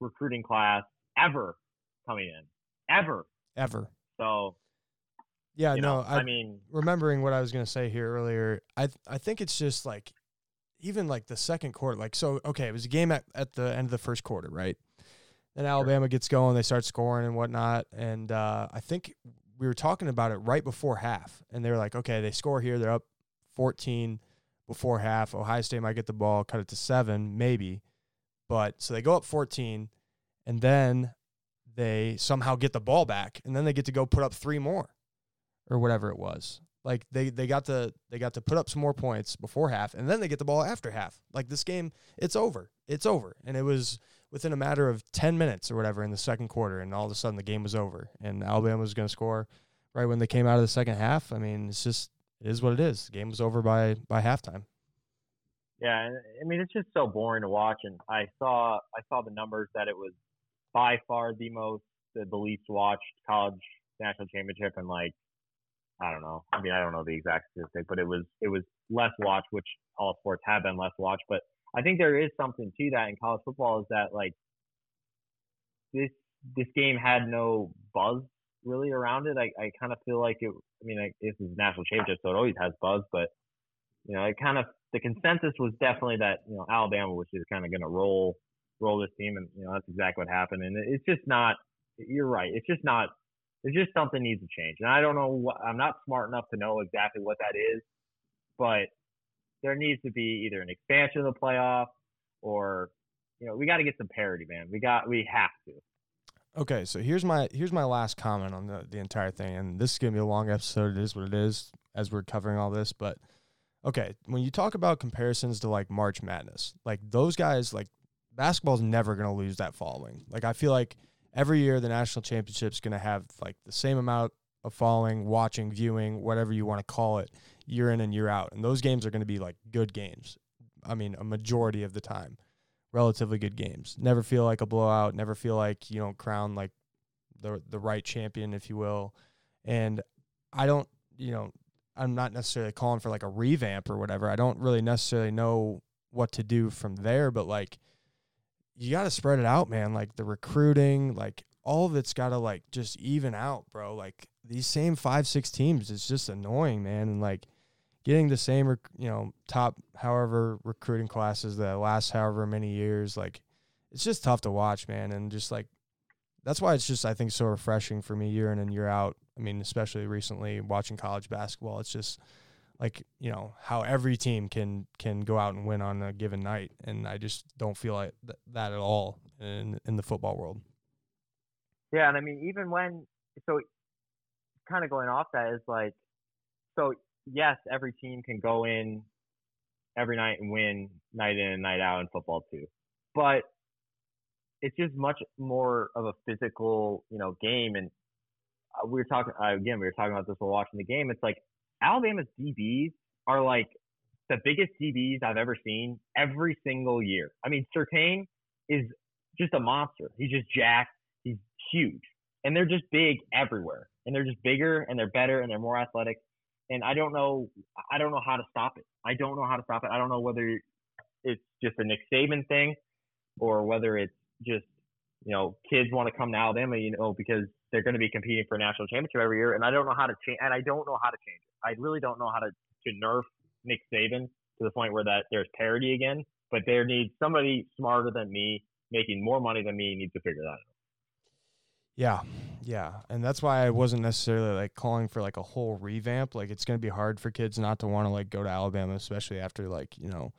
recruiting class ever coming in, ever ever. So yeah, no, know, I, I, mean, remembering what I was gonna say here earlier, I I think it's just like even like the second quarter, like so. Okay, it was a game at, at the end of the first quarter, right? Then Alabama gets going, they start scoring and whatnot, and uh, I think we were talking about it right before half, and they were like, okay, they score here, they're up fourteen before half. Ohio State might get the ball, cut it to seven, maybe, but so they go up fourteen, and then they somehow get the ball back, and then they get to go put up three more or whatever it was. Like they they got to they got to put up some more points before half, and then they get the ball after half. Like this game, it's over. It's over, and it was within a matter of ten minutes or whatever in the second quarter, and all of a sudden the game was over, and Alabama was going to score right when they came out of the second half. I mean, it's just it is what it is. The game was over by by halftime. Yeah, I mean it's just so boring to watch, and I saw I saw the numbers that it was by far the most the, the least watched college national championship and like I don't know. I mean, I don't know the exact statistic, but it was it was less watched, which all sports have been less watched. But I think there is something to that in college football is that like this this game had no buzz really around it. I, I kind of feel like it. I mean, I, this is national championship, so it always has buzz. But you know, it kind of the consensus was definitely that you know Alabama was just kind of going to roll roll this team, and you know that's exactly what happened. And it's just not. You're right. It's just not there's just something needs to change. And I don't know I'm not smart enough to know exactly what that is, but there needs to be either an expansion of the playoff or, you know, we got to get some parity, man. We got, we have to. Okay, so here's my here's my last comment on the, the entire thing, and this is gonna be a long episode. It is what it is as we're covering all this, but okay, when you talk about comparisons to like March Madness, like those guys, like basketball's never gonna lose that following. Like I feel like every year the national championship's to have like the same amount of following, watching, viewing, whatever you want to call it, year in and year out. And those games are going to be like good games. I mean, a majority of the time, relatively good games. Never feel like a blowout. Never feel like you don't crown like the the right champion, if you will. And I don't, you know, I'm not necessarily calling for like a revamp or whatever. I don't really necessarily know what to do from there, but like you got to spread it out, man. Like the recruiting, like all of it's got to like just even out, bro. Like these same five, six teams is just annoying, man. And like getting the same, rec- you know, top however recruiting classes that last however many years, like it's just tough to watch, man. And just like that's why it's just I think so refreshing for me year in and year out. I mean, especially recently watching college basketball, it's just like you know how every team can can go out and win on a given night, and I just don't feel like th- that at all in in the football world. Yeah, and I mean even when so kind of going off that is like so yes, every team can go in every night and win night in and night out in football too. But it's just much more of a physical, you know, game. And uh, we were talking uh, again, we were talking about this while watching the game. It's like Alabama's DBs are like the biggest DBs I've ever seen every single year. I mean, Surtain is just a monster. He's just jacked. He's huge, and they're just big everywhere. And they're just bigger, and they're better, and they're more athletic. And I don't know, I don't know how to stop it. I don't know how to stop it. I don't know whether it's just a Nick Saban thing, or whether it's just you know kids want to come to Alabama, you know, because they're going to be competing for a national championship every year. And I don't know how to change. And I don't know how to change it. I really don't know how to to nerf Nick Saban to the point where that there's parity again. But there needs somebody smarter than me, making more money than me, needs to figure that out. Yeah, yeah, and that's why I wasn't necessarily like calling for like a whole revamp. Like it's gonna be hard for kids not to want to like go to Alabama, especially after like you know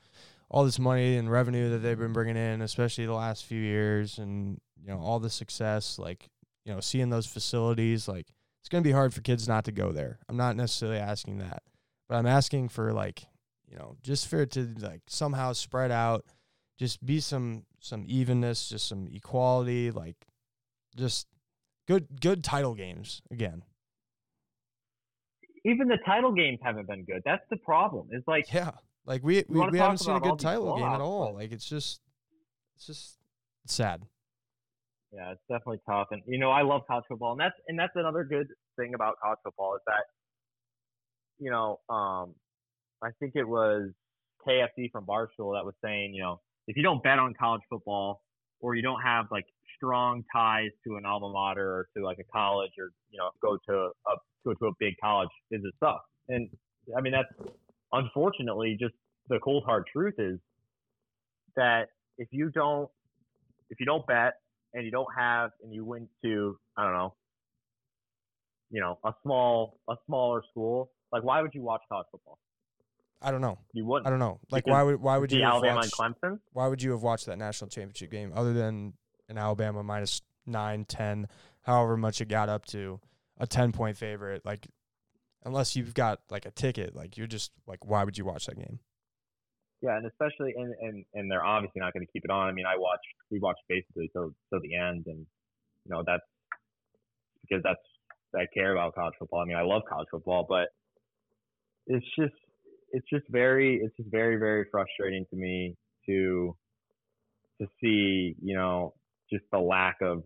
all this money and revenue that they've been bringing in, especially the last few years, and you know all the success. Like you know, seeing those facilities, like it's gonna be hard for kids not to go there. I'm not necessarily asking that, but I'm asking for like you know just for it to like somehow spread out, just be some some evenness, just some equality, like just good good title games again. Even the title games haven't been good. That's the problem. It's like Yeah, like we we, we haven't seen a good title game at all. Like it's just it's just sad. Yeah, it's definitely tough. And you know, I love college football, and that's and that's another good thing about college football is that, you know, um, I think it was KFC from Barstool that was saying, you know, if you don't bet on college football or you don't have like strong ties to an alma mater or to like a college or you know go to a go to a big college, is it sucks. And I mean that's unfortunately just the cold hard truth is that if you don't if you don't bet and you don't have and you went to I don't know, you know, a small a smaller school, like why would you watch college football? I don't know. You wouldn't. I don't know. Like Because why would why would you Alabama watched, and Clemson? why would you have watched that national championship game other than an Alabama minus nine, ten, however much it got up to, a ten point favorite, like unless you've got like a ticket, like you're just like why would you watch that game? Yeah, and especially and and and they're obviously not going to keep it on. I mean, I watched we watched basically till till the end, and you know that's because that's I care about college football. I mean, I love college football, but it's just it's just very it's just very very frustrating to me to to see you know just the lack of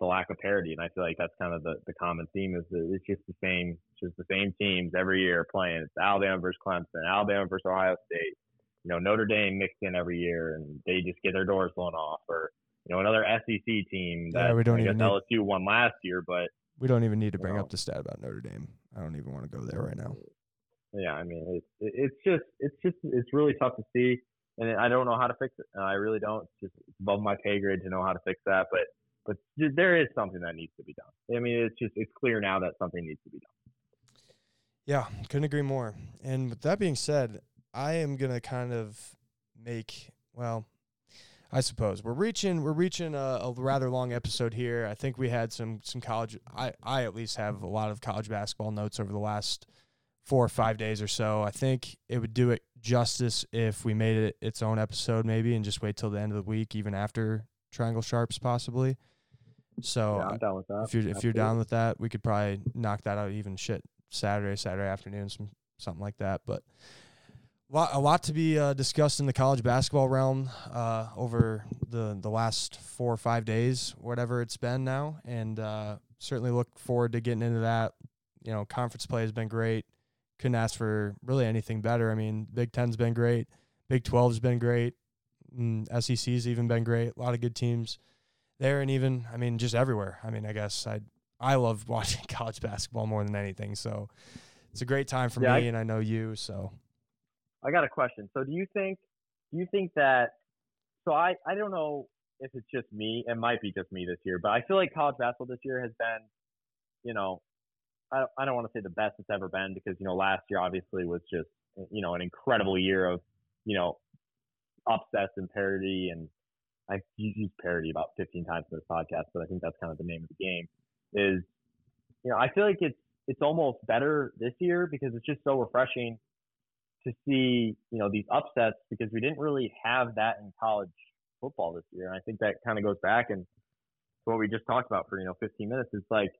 the lack of parity, and I feel like that's kind of the the common theme is that it's just the same just the same teams every year playing. It's Alabama versus Clemson, Alabama versus Ohio State you know, Notre Dame mixed in every year and they just get their doors blown off or, you know, another SEC team that Yeah, we don't I guess even need- LSU won last year, but We don't even need to bring No. up the stat about Notre Dame. I don't even want to go there right now. yeah, I mean, it's, it's just, it's just, it's really tough to see. And I don't know how to fix it. I really don't. It's just above my pay grade to know how to fix that. But, but there is something that needs to be done. I mean, it's just, it's clear now that something needs to be done. Yeah, couldn't agree more. And with that being said, I am gonna kind of make well, I suppose we're reaching we're reaching a, a rather long episode here. I think we had some some college. I I at least have a lot of college basketball notes over the last four or five days or so. I think it would do it justice if we made it its own episode maybe and just wait till the end of the week, even after Triangle Sharps possibly. So yeah, I'm down with that. if you're if you're down with that, we could probably knock that out even shit Saturday, Saturday afternoon, some something like that. But a lot, a lot to be uh, discussed in the college basketball realm uh, over the the last four or five days, whatever it's been now, and uh, certainly look forward to getting into that. You know, conference play has been great. Couldn't ask for really anything better. I mean, Big Ten's been great. Big 12's been great. Mm, SEC's even been great. A lot of good teams there, and even I mean, just everywhere. I mean, I guess I I love watching college basketball more than anything. So it's a great time for Yeah, me, I- and I know you. So I got a question. So do you think do you think that so I I don't know if it's just me. It might be just me this year, but I feel like college basketball this year has been, you know, I I don't want to say the best it's ever been because you know last year obviously was just you know an incredible year of you know upsets and parity and I've used parody about 15 times in this podcast, but I think that's kind of the name of the game. Is you know I feel like it's it's almost better this year because it's just so refreshing to see you know these upsets because we didn't really have that in college football this year. And I think that kind of goes back and to what we just talked about for you know 15 minutes. It's like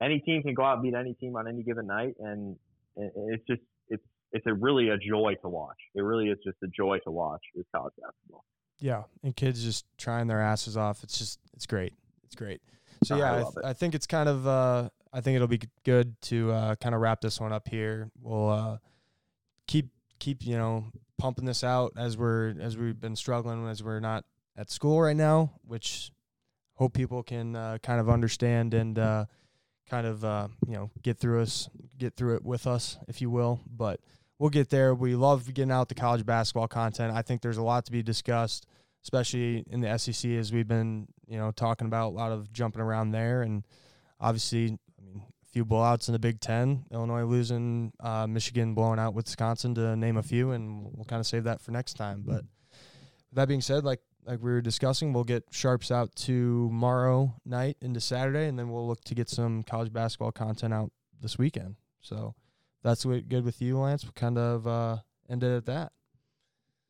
any team can go out and beat any team on any given night, and it's just it's it's a really a joy to watch. It really is just a joy to watch is college basketball. yeah, and kids just trying their asses off. It's just it's great. It's great. So yeah, I, love th-. I think it's kind of uh, I think it'll be good to uh, kind of wrap this one up here. We'll uh, keep keep you know pumping this out as we're as we've been struggling as we're not at school right now, which hope people can uh, kind of understand and uh, kind of uh, you know get through us get through it with us, if you will. But we'll get there. We love getting out the college basketball content. I think there's a lot to be discussed, especially in the SEC as we've been you know talking about a lot of jumping around there, and obviously, I mean. A few blowouts in the Big Ten. Illinois losing, uh, Michigan blowing out Wisconsin to name a few, and we'll kind of save that for next time. But that being said, like like we were discussing, we'll get sharps out tomorrow night into Saturday, and then we'll look to get some college basketball content out this weekend. So that's what good with you, Lance. We'll kind of uh, end it at that.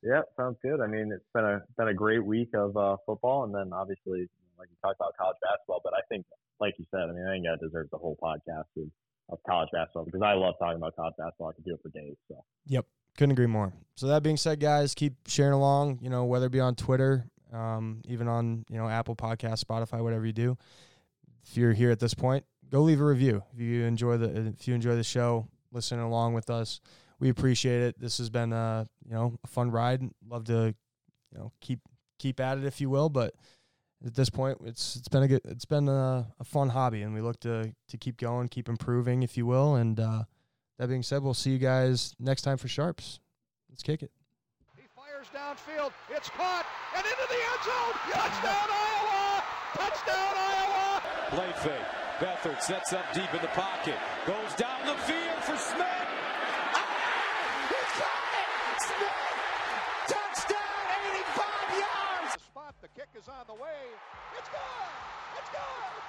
Yeah, sounds good. I mean, it's been a been a great week of uh, football, and then obviously, like you talked about college basketball. But I think, like you said, I mean, I think that deserves the whole podcast of, of college basketball because I love talking about college basketball. I could do it for days. So Yep. Couldn't agree more. So that being said, guys, keep sharing along, you know, whether it be on Twitter, um, even on, you know, Apple Podcast, Spotify, whatever you do. If you're here at this point, go leave a review. If you enjoy the if you enjoy the show, listening along with us. We appreciate it. This has been uh, you know, a fun ride. Love to, you know, keep keep at it if you will, but at this point it's it's been a good it's been a, a fun hobby and we look to to keep going, keep improving if you will, and uh that being said, we'll see you guys next time for Sharps. Let's kick it. He fires downfield. It's caught and into the end zone. Touchdown Iowa! Touchdown Iowa! Play fake. Beathard sets up deep in the pocket. Goes down the field for Smith. Ah! He caught it! Smith! Touchdown, 85 yards! The spot. The kick is on the way. It's good. It's good.